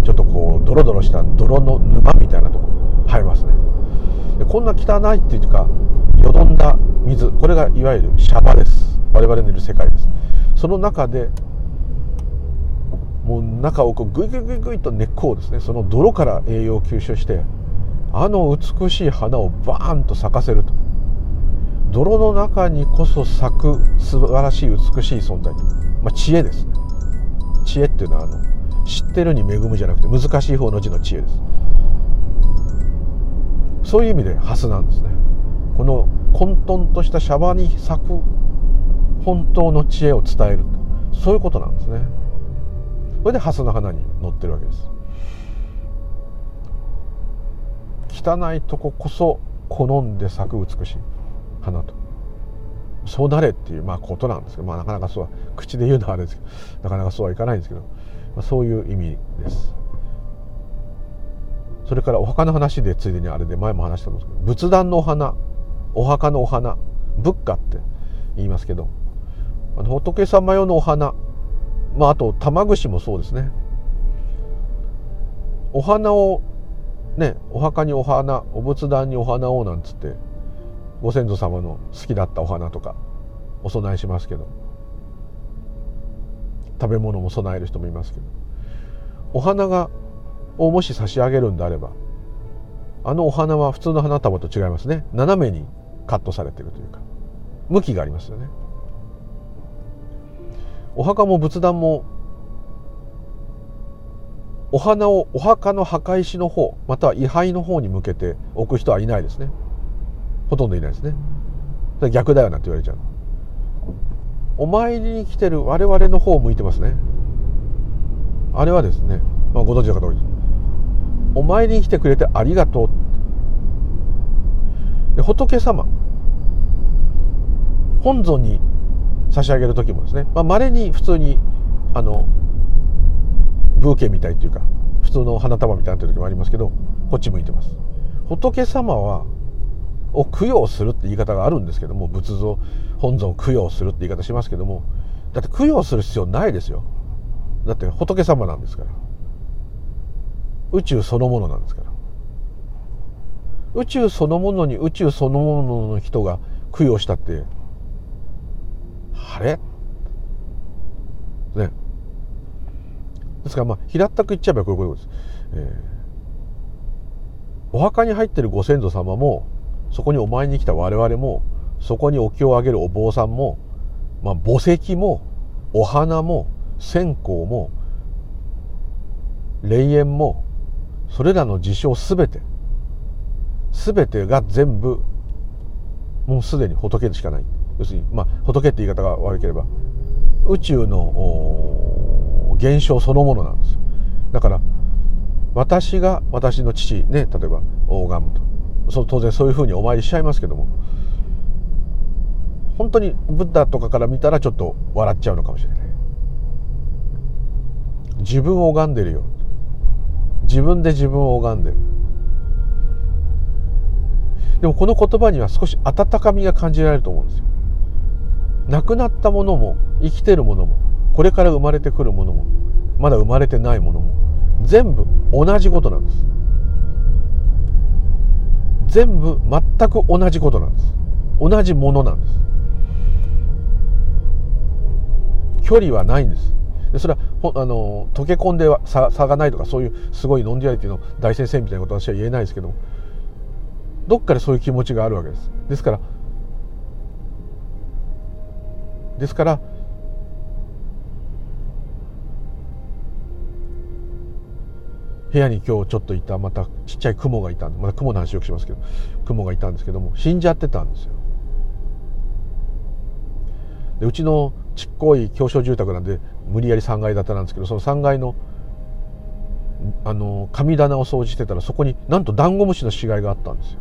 ちょっとこうドロドロした泥の沼みたいなとこ生えますね。でこんな汚いっていうかよどんだ水。これがいわゆるシャバです。我々のいる世界です。その中でもう中をこうグイグイグイグイと根っこをですねその泥から栄養を吸収してあの美しい花をバーンと咲かせると。泥の中にこそ咲く素晴らしい美しい存在、まあ、知恵です。ね知恵っていうのはあの知ってるに恵むじゃなくて難しい方の字の知恵です。そういう意味でハスなんですね。この混沌としたシャバに咲く本当の知恵を伝えるそういうことなんですね。それで蓮の花に乗ってるわけです。汚いとここそ好んで咲く美しい。花と。そうなれっていうまあことなんですけど、まあ、なかなかそうは口で言うのはあれですけどなかなかそうはいかないんですけど、まあ、そういう意味です。それからお墓の話でついでにあれで前も話したんですけど仏壇のお花お墓のお花仏花って言いますけどあの仏様用のお花まああと玉串もそうですね。お花をねお墓にお花お仏壇にお花をなんつってご先祖様の好きだったお花とかお供えしますけど。食べ物も備える人もいますけど。お花がをもし差し上げるんであればあのお花は普通の花束と違いますね。斜めにカットされてるというか向きがありますよね。お墓も仏壇もお花をお墓の墓石の方または位牌の方に向けて置く人はいないですね。ほとんどいないですね。逆だよなって言われちゃう。お参りに来てる我々の方を向いてますね。あれはですね、まあ、ご存知の方多い。お参りに来てくれてありがとう。で仏様本尊に差し上げる時もですねまれ、あ、に普通にあのブーケみたいというか普通の花束みたいになってる時もありますけどこっち向いてます。仏様はを供養するって言い方があるんですけども仏像本尊を供養するって言い方しますけどもだって供養する必要ないですよ。だって仏様なんですから。宇宙そのものなんですから。宇宙そのものに宇宙そのものの人が供養したってあれ？ね。ですからまあ平たく言っちゃえばこういうことです、えー、お墓に入ってるご先祖様もそこにお参りに来た我々もそこにお経をあげるお坊さんも、まあ、墓石もお花も線香も霊園もそれらの事象すべて全てが全部もうすでに仏でしかない。要するにまあ仏って言い方が悪ければ宇宙の現象そのものなんですよ。だから私が私の父ね例えばオーガムと。そ当然そういうふうにお参りしちゃいますけども。本当にブッダとかから見たらちょっと笑っちゃうのかもしれない。自分を拝んでるよ。自分で自分を拝んでる。でもこの言葉には少し温かみが感じられると思うんですよ。亡くなったものも生きてるものもこれから生まれてくるものもまだ生まれてないものも全部同じことなんです。全部全く同じことなんです。同じものなんです。距離はないんです。でそれはあの溶け込んで差差がないとかそういうすごい non-duality の大先生みたいなことは私は言えないですけどもどっかでそういう気持ちがあるわけです。ですからですから部屋に今日ちょっといたまたちっちゃい雲がいたまた雲の話よくしますけど雲がいたんですけども死んじゃってたんですよ。でうちのちっこい狭小住宅なんで無理やり3階建てなんですけどその3階のあの神棚を掃除してたらそこになんとダンゴムシの死骸があったんですよ。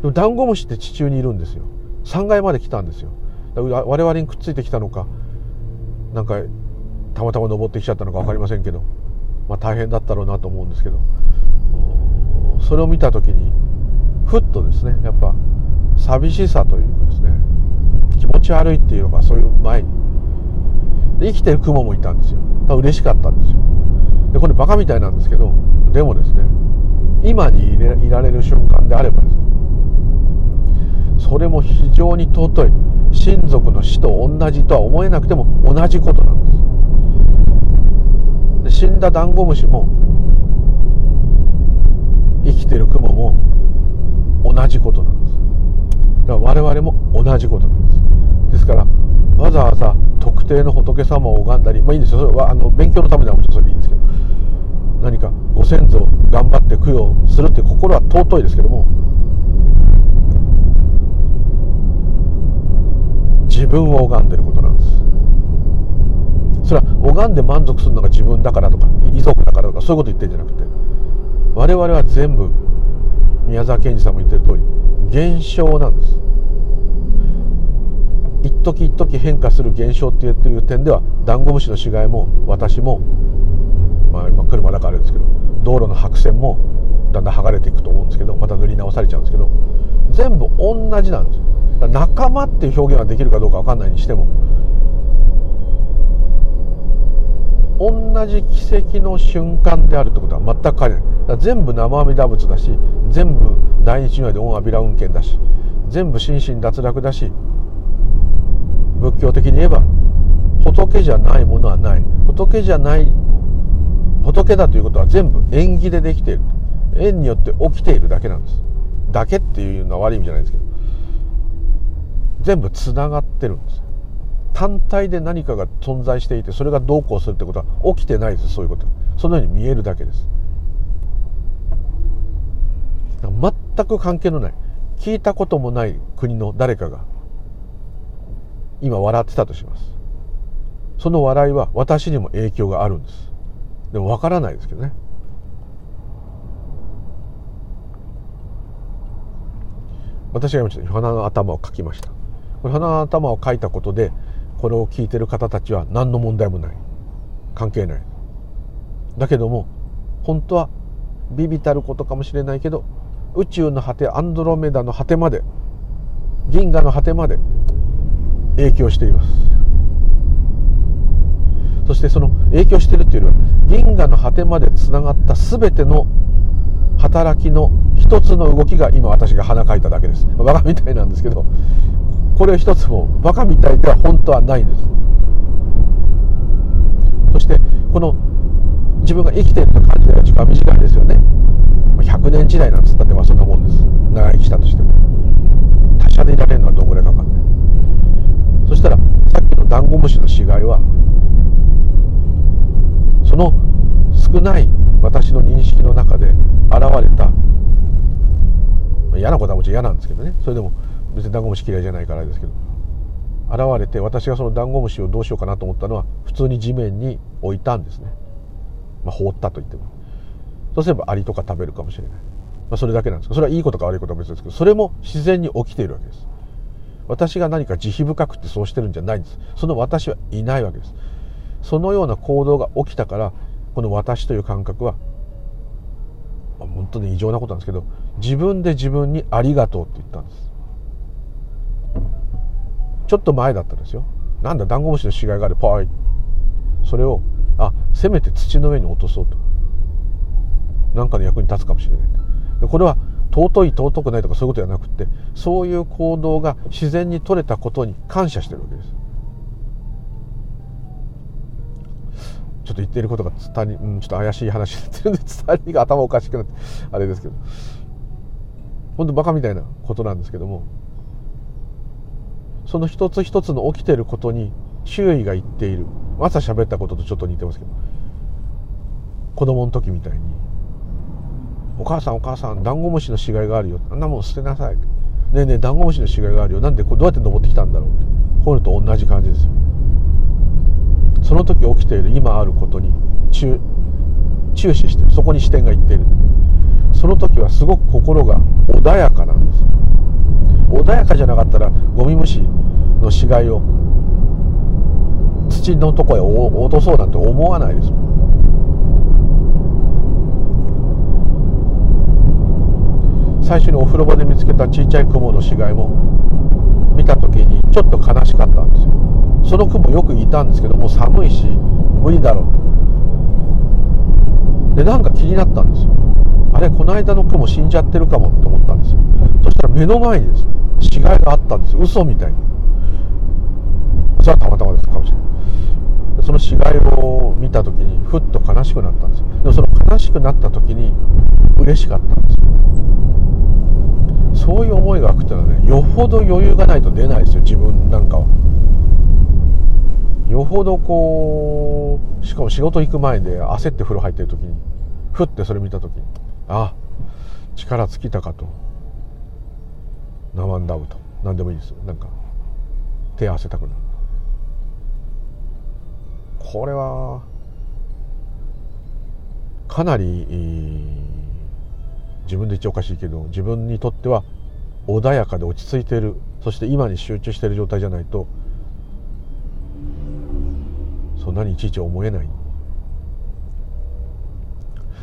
でもダンゴムシって地中にいるんですよ。3階まで来たんですよ。我々にくっついてきたのかなんかたまたま登ってきちゃったのか分かりませんけど、まあ、大変だったろうなと思うんですけど。それを見た時にふっとですねやっぱ寂しさというかですね気持ち悪いっていうのがそういう前に。生きてる雲もいたんですよ。多分嬉しかったんですよ。でこれバカみたいなんですけどでもですね今にいられる瞬間であればですねそれも非常に尊い。親族の死と同じとは思えなくても同じことなんです。で死んだダンゴムシも生きてる雲も同じことなんです。だから我々も同じことなんです。ですからわざわざ特定の仏様を拝んだりまあいいんですよ。それはあの勉強のためではそれでいいんですけど何かご先祖頑張って供養するって心は尊いですけども自分を拝んでること。それは拝んで満足するのが自分だからとか遺族だからとかそういうこと言ってるんじゃなくて我々は全部宮沢賢治さんも言ってる通り現象なんです。一時一時変化する現象っていう点ではダンゴムシの死骸も私もまあ今車だからあれですけど道路の白線もだんだん剥がれていくと思うんですけどまた塗り直されちゃうんですけど全部同じなんです。よ仲間っていう表現はできるかどうか分かんないにしても同じ奇跡の瞬間であるってことは全く変わりない全部生阿弥陀仏だし全部大日如来で恩阿弥陀運慶だし全部心身脱落だし仏教的に言えば仏じゃないものはない。仏じゃない仏だということは全部縁起でできている。縁によって起きているだけなんです。だけっていうのは悪い意味じゃないですけど全部つながってるんです。単体で何かが存在していてそれがどうこうするってことは起きてないですそういうこと。そのように見えるだけです。全く関係のない。聞いたこともない国の誰かが今笑ってたとします。その笑いは私にも影響があるんです。でもわからないですけどね。私が今ちょっと鼻の頭をかきました。これ鼻の頭をかいたことでこれを聞いてる方たちは何の問題もない。関係ない。だけども本当はビビたることかもしれないけど宇宙の果てアンドロメダの果てまで銀河の果てまで影響しています。そしてその影響しているというよりは銀河の果てまでつながった全ての働きの一つの動きが今私が鼻かいただけです。バカみたいなんですけどこれ一つもバカみたいでは本当はないです。そしてこの自分が生きてると感じる時間は短いですよね。100年時代なんつったってまあそんなもんです。長生きしたとしても。他者でいられるのはどんぐらいかかんない。そしたらさっきのダンゴムシの死骸はその少ない私の認識の中で現れた。嫌なことはもちろん嫌なんですけどね。それでも別にダンゴムシ嫌いじゃないからですけど現れて私がそのダンゴムシをどうしようかなと思ったのは普通に地面に置いたんですね、まあ、放ったと言っても。そうすればアリとか食べるかもしれない、まあ、それだけなんですけどそれはいいことか悪いことは別ですけどそれも自然に起きているわけです。私が何か慈悲深くてそうしてるんじゃないんです。その私はいないわけです。そのような行動が起きたからこの私という感覚は、まあ、本当に異常なことなんですけど自分で自分にありがとうって言ったんです。ちょっと前だったんですよ。なんだダンゴムシの死骸があるポイそれをあせめて土の上に落とそうと。何かの役に立つかもしれない。でこれは尊い尊くないとかそういうことじゃなくてそういう行動が自然に取れたことに感謝してるわけです。ちょっと言っていることが伝わり、うん、ちょっと怪しい話になってるんで伝りが頭おかしくなってあれですけど。本当バカみたいなことなんですけども。その一つ一つの起きていることに周囲が言っている。朝喋ったこととちょっと似てますけど。子供の時みたいに「お母さんお母さんダンゴムシの死骸があるよ」あんなもん捨てなさい」ねえねえダンゴムシの死骸があるよ。なんでこれどうやって登ってきたんだろう。こういうのと同じ感じですよ。その時起きている今あることに注注視してそこに視点がいっている。その時はすごく心が穏やかなんです。穏やかじゃなかったらゴミ虫の死骸を土のとこへ落とそうなんて思わないです。最初にお風呂場で見つけたちっちゃい雲の死骸も見た時にちょっと悲しかったんですよ。その雲よくいたんですけどもう寒いし無理だろう。でなんか気になったんですよ。あれこの間の雲死んじゃってるかもって思ったんですよ。たら目の前にです死骸があったんです嘘みたいに。それはたまたまですかもしれないその死骸を見た時にふっと悲しくなったんですでもその悲しくなった時に嬉しかったんですそういう思いが湧くっていうのはねよほど余裕がないと出ないですよ自分なんかは。よほどこうしかも仕事行く前で焦って風呂入ってる時にふってそれ見た時にあ力尽きたかと。ナマンダウと何でもいいですなんか手合わせたくなる。これはかなり、自分で言っちゃおかしいけど自分にとっては穏やかで落ち着いている。そして今に集中している状態じゃないとそんなにいちいち思えない。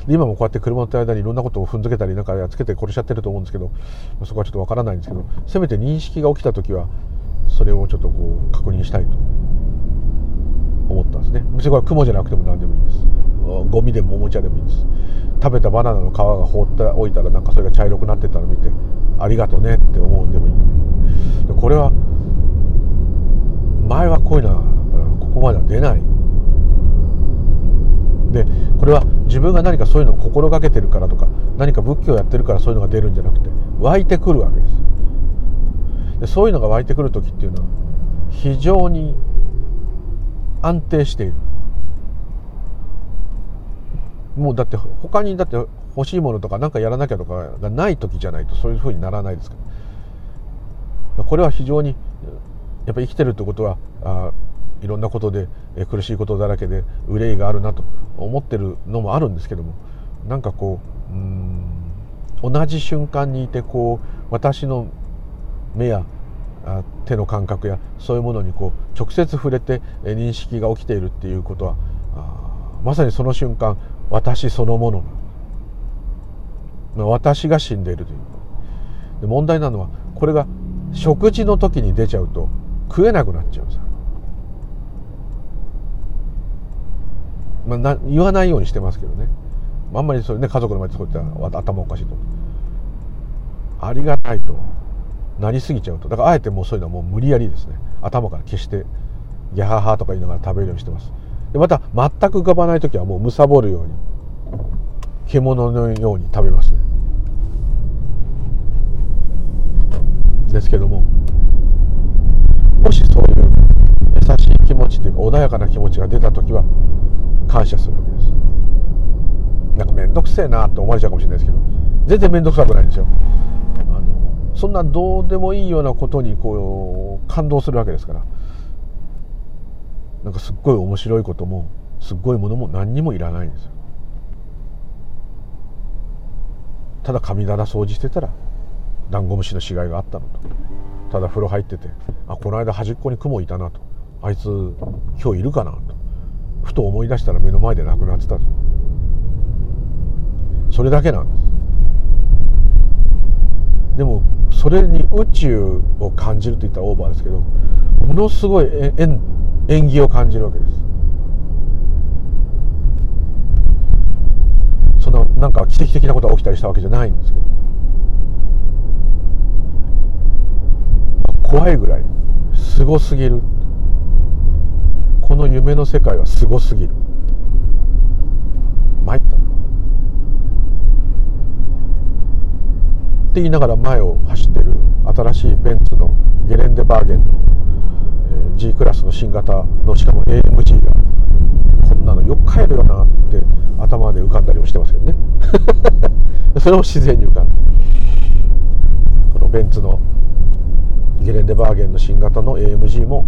今もこうやって車乗ってる間にいろんなことを踏んづけたりなんかやっつけて殺しちゃってると思うんですけどそこはちょっとわからないんですけどせめて認識が起きた時はそれをちょっとこう確認したいと思ったんですね。別にこれ雲じゃなくても何でもいいんです。ゴミでもおもちゃでもいいんです。食べたバナナの皮が放っておいたらなんかそれが茶色くなってたの見てありがとうねって思うんでもいいこれは前はこういうのはここまでは出ない。でこれは自分が何かそういうのを心がけてるからとか何か仏教をやってるからそういうのが出るんじゃなくて湧いてくるわけです。でそういうのが湧いてくる時っていうのは非常に安定している。もうだって他にだって欲しいものとか何かやらなきゃとかがない時じゃないとそういうふうにならないですから。これは非常にやっぱり生きてるってことはあいろんなことで苦しいことだらけで憂いがあるなと思ってるのもあるんですけどもなんかこううん同じ瞬間にいてこう私の目や手の感覚やそういうものにこう直接触れて認識が起きているっていうことはまさにその瞬間私そのもの。まあ私が死んでいるという。で問題なのはこれが食事の時に出ちゃうと食えなくなっちゃうんですまあ、な言わないようにしてますけどね。あんまりそれね家族の前でそういった頭おかしいと。ありがたいと。なりすぎちゃうと。だからあえてもうそういうのはもう無理やりですね。頭から消してギャハハとか言いながら食べるようにしてます。でまた全く浮かばない時はもうむさぼるように獣のように食べますね。ですけどももしそういう優しい気持ちというか穏やかな気持ちが出た時は感謝するわけです。なんか面倒くせえなって思われちゃうかもしれないですけど全然面倒くさくないんですよ。あのそんなどうでもいいようなことにこう感動するわけですから。なんかすっごい面白いこともすっごいものも何にもいらないんですよ。ただ神棚掃除してたらダンゴムシの死骸があったのと。ただ風呂入っててあこの間端っこに雲いたなと。あいつ今日いるかなと。ふと思い出したら目の前で亡くなってたそれだけなんです。でもそれに宇宙を感じると言ったらオーバーですけどものすごい縁縁起を感じるわけです。そんななんか奇跡的なことが起きたりしたわけじゃないんですけど。怖いぐらい。すごすぎる。この夢の世界はすごすぎる。参った。って言いながら前を走ってる新しいベンツのゲレンデバーゲンの G クラスの新型のしかも AMG がこんなのよく帰るよなって頭で浮かんだりもしてますけどね。*laughs* それも自然に浮かんこのベンツのゲレンデバーゲンの新型の AMG も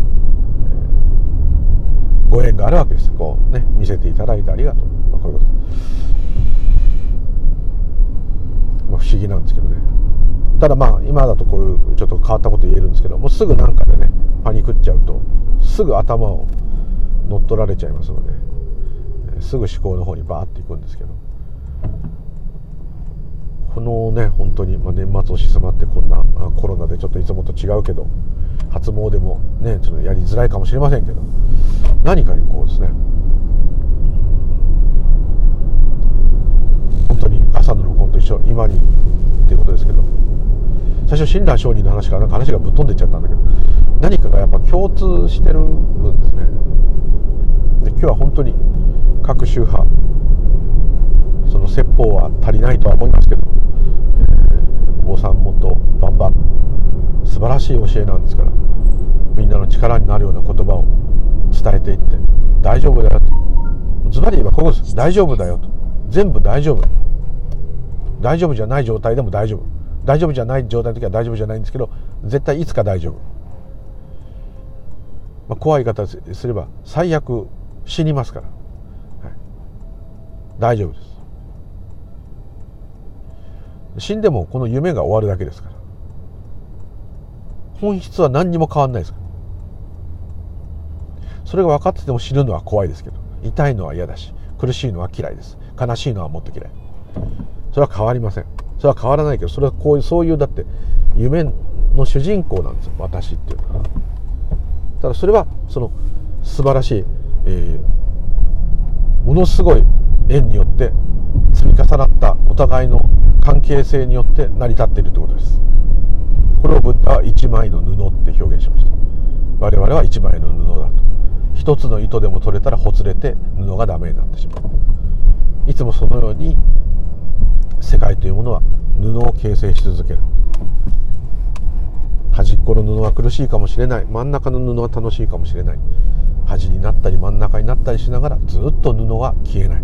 ご縁があるわけです。こうね見せていただいてありがとう、まあ、こういうこと。まあ、不思議なんですけどね。ただまあ今だとこういうちょっと変わったこと言えるんですけどもうすぐなんかでねパニクっちゃうとすぐ頭を乗っ取られちゃいますのですぐ思考の方にバーっていくんですけど。このね本当に、まあ、年末押し迫ってこんなコロナでちょっといつもと違うけど初詣もねちょっとやりづらいかもしれませんけど。何かにこうですね。本当に朝の録音と一緒今にっていうことですけど。最初親鸞上人の話からなんか話がぶっ飛んでっちゃったんだけど。何かがやっぱ共通してるんですね。で今日は本当に各宗派その説法は足りないとは思いますけど、えー、お坊さんもっとバンバン素晴らしい教えなんですからみんなの力になるような言葉を伝えていって大丈夫だよと。ズバリ言えばここです。大丈夫だよと。全部大丈夫。大丈夫じゃない状態でも大丈夫。大丈夫じゃない状態の時は大丈夫じゃないんですけど絶対いつか大丈夫、まあ、怖い言い方すれば最悪死にますから、はい、大丈夫です。死んでもこの夢が終わるだけですから。本質は何にも変わんないです。かそれが分かってても死ぬのは怖いですけど痛いのは嫌だし苦しいのは嫌いです。悲しいのはもっと嫌い。それは変わりません。それは変わらないけどそれはこういうそういうだって夢の主人公なんですよ。私っていうのは。ただそれはその素晴らしい、えー、ものすごい縁によって積み重なったお互いの関係性によって成り立っているということです。これをブッダは一枚の布って表現しました。我々は一枚の布だと。一つの糸でも取れたらほつれて布がダメになってしまう。いつもそのように世界というものは布を形成し続ける。端っこの布は苦しいかもしれない。真ん中の布は楽しいかもしれない。端になったり真ん中になったりしながらずっと布は消えない。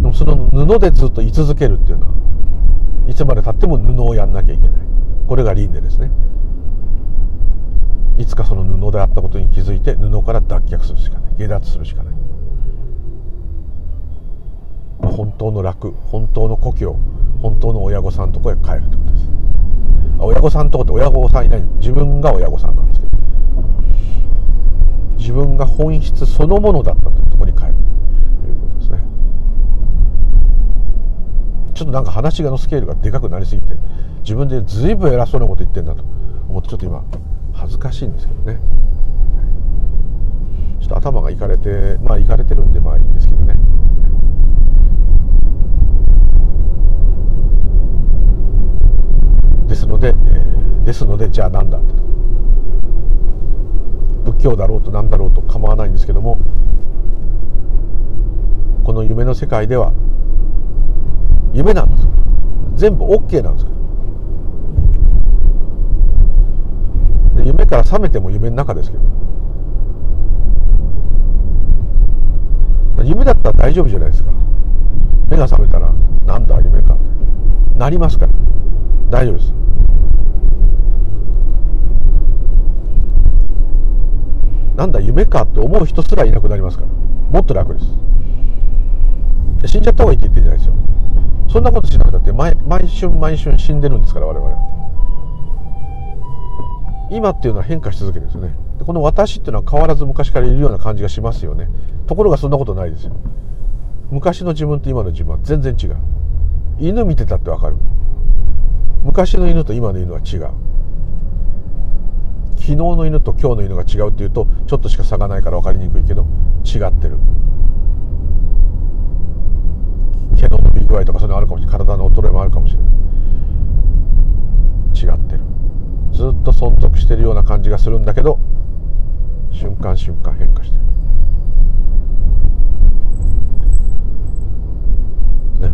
でもその布でずっと居続けるっていうのはいつまでたっても布をやんなきゃいけない。これが輪廻ですね。いつかその布であったことに気づいて布から脱却するしかない。下脱するしかない。まあ本当の楽本当の故郷本当の親御さんのとこへ帰るってことです。親御さんのとこって親御さんいない。自分が親御さんなんですけど自分が本質そのものだったところに帰るということですねちょっとなんか話がのスケールがでかくなりすぎて自分で随分偉そうなこと言ってんだと思ってちょっと今恥ずかしいんですけどね。ちょっと頭がいかれてまあいかれてるんでまあいいんですけどね。ですので、え、ですのでじゃあ何だと。仏教だろうと何だろうと構わないんですけどもこの夢の世界では夢なんですよ。全部 OK なんですから夢から覚めても夢の中ですけど。夢だったら大丈夫じゃないですか。目が覚めたらなんだ夢か。ってなりますから。大丈夫です。なんだ夢かって思う人すらいなくなりますから。もっと楽です。死んじゃった方がいいって言ってるじゃないですよ。そんなことしなくたって毎毎春毎春死んでるんですから我々。今っていうのは変化し続けるんですよね。でこの私っていうのは変わらず昔からいるような感じがしますよね。ところがそんなことないですよ。昔の自分と今の自分は全然違う。犬見てたってわかる。昔の犬と今の犬は違う。昨日の犬と今日の犬が違うっていうとちょっとしか差がないから分かりにくいけど違ってる毛の伸び具合とかそういうのあるかもしれない。体の衰えもあるかもしれない。違ってる。ずっと存続してるような感じがするんだけど瞬間瞬間変化してる。ね、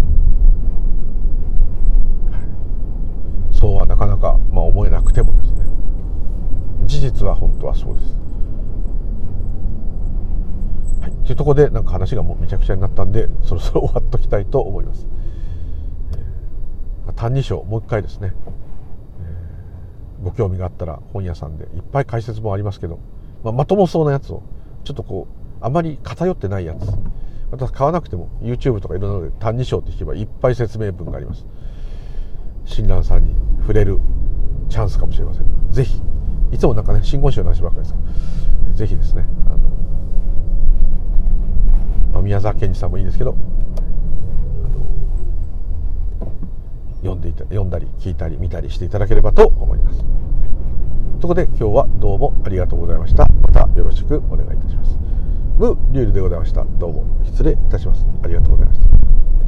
そうはなかなか、まあ、思えなくてもですね。事実は本当はそうです。はい、というところでなんか話がもうめちゃくちゃになったんでそろそろ終わっときたいと思います。えー、歎異抄もう一回ですね、ご興味があったら本屋さんでいっぱい解説もありますけど、まあ、まともそうなやつをちょっとこうあまり偏ってないやつまた買わなくても YouTube とかいろんなので「歎異抄」って聞けばいっぱい説明文があります。親鸞さんに触れるチャンスかもしれません。ぜひいつもなんかね真言宗の話ばっかりですからぜひですねあの、まあ、宮沢賢治さんもいいですけど読んでいた読んだり聞いたり見たりしていただければと思います。とこで今日はどうもありがとうございました。またよろしくお願いいたします。ム・リュウルでございました。どうも失礼いたします。ありがとうございました。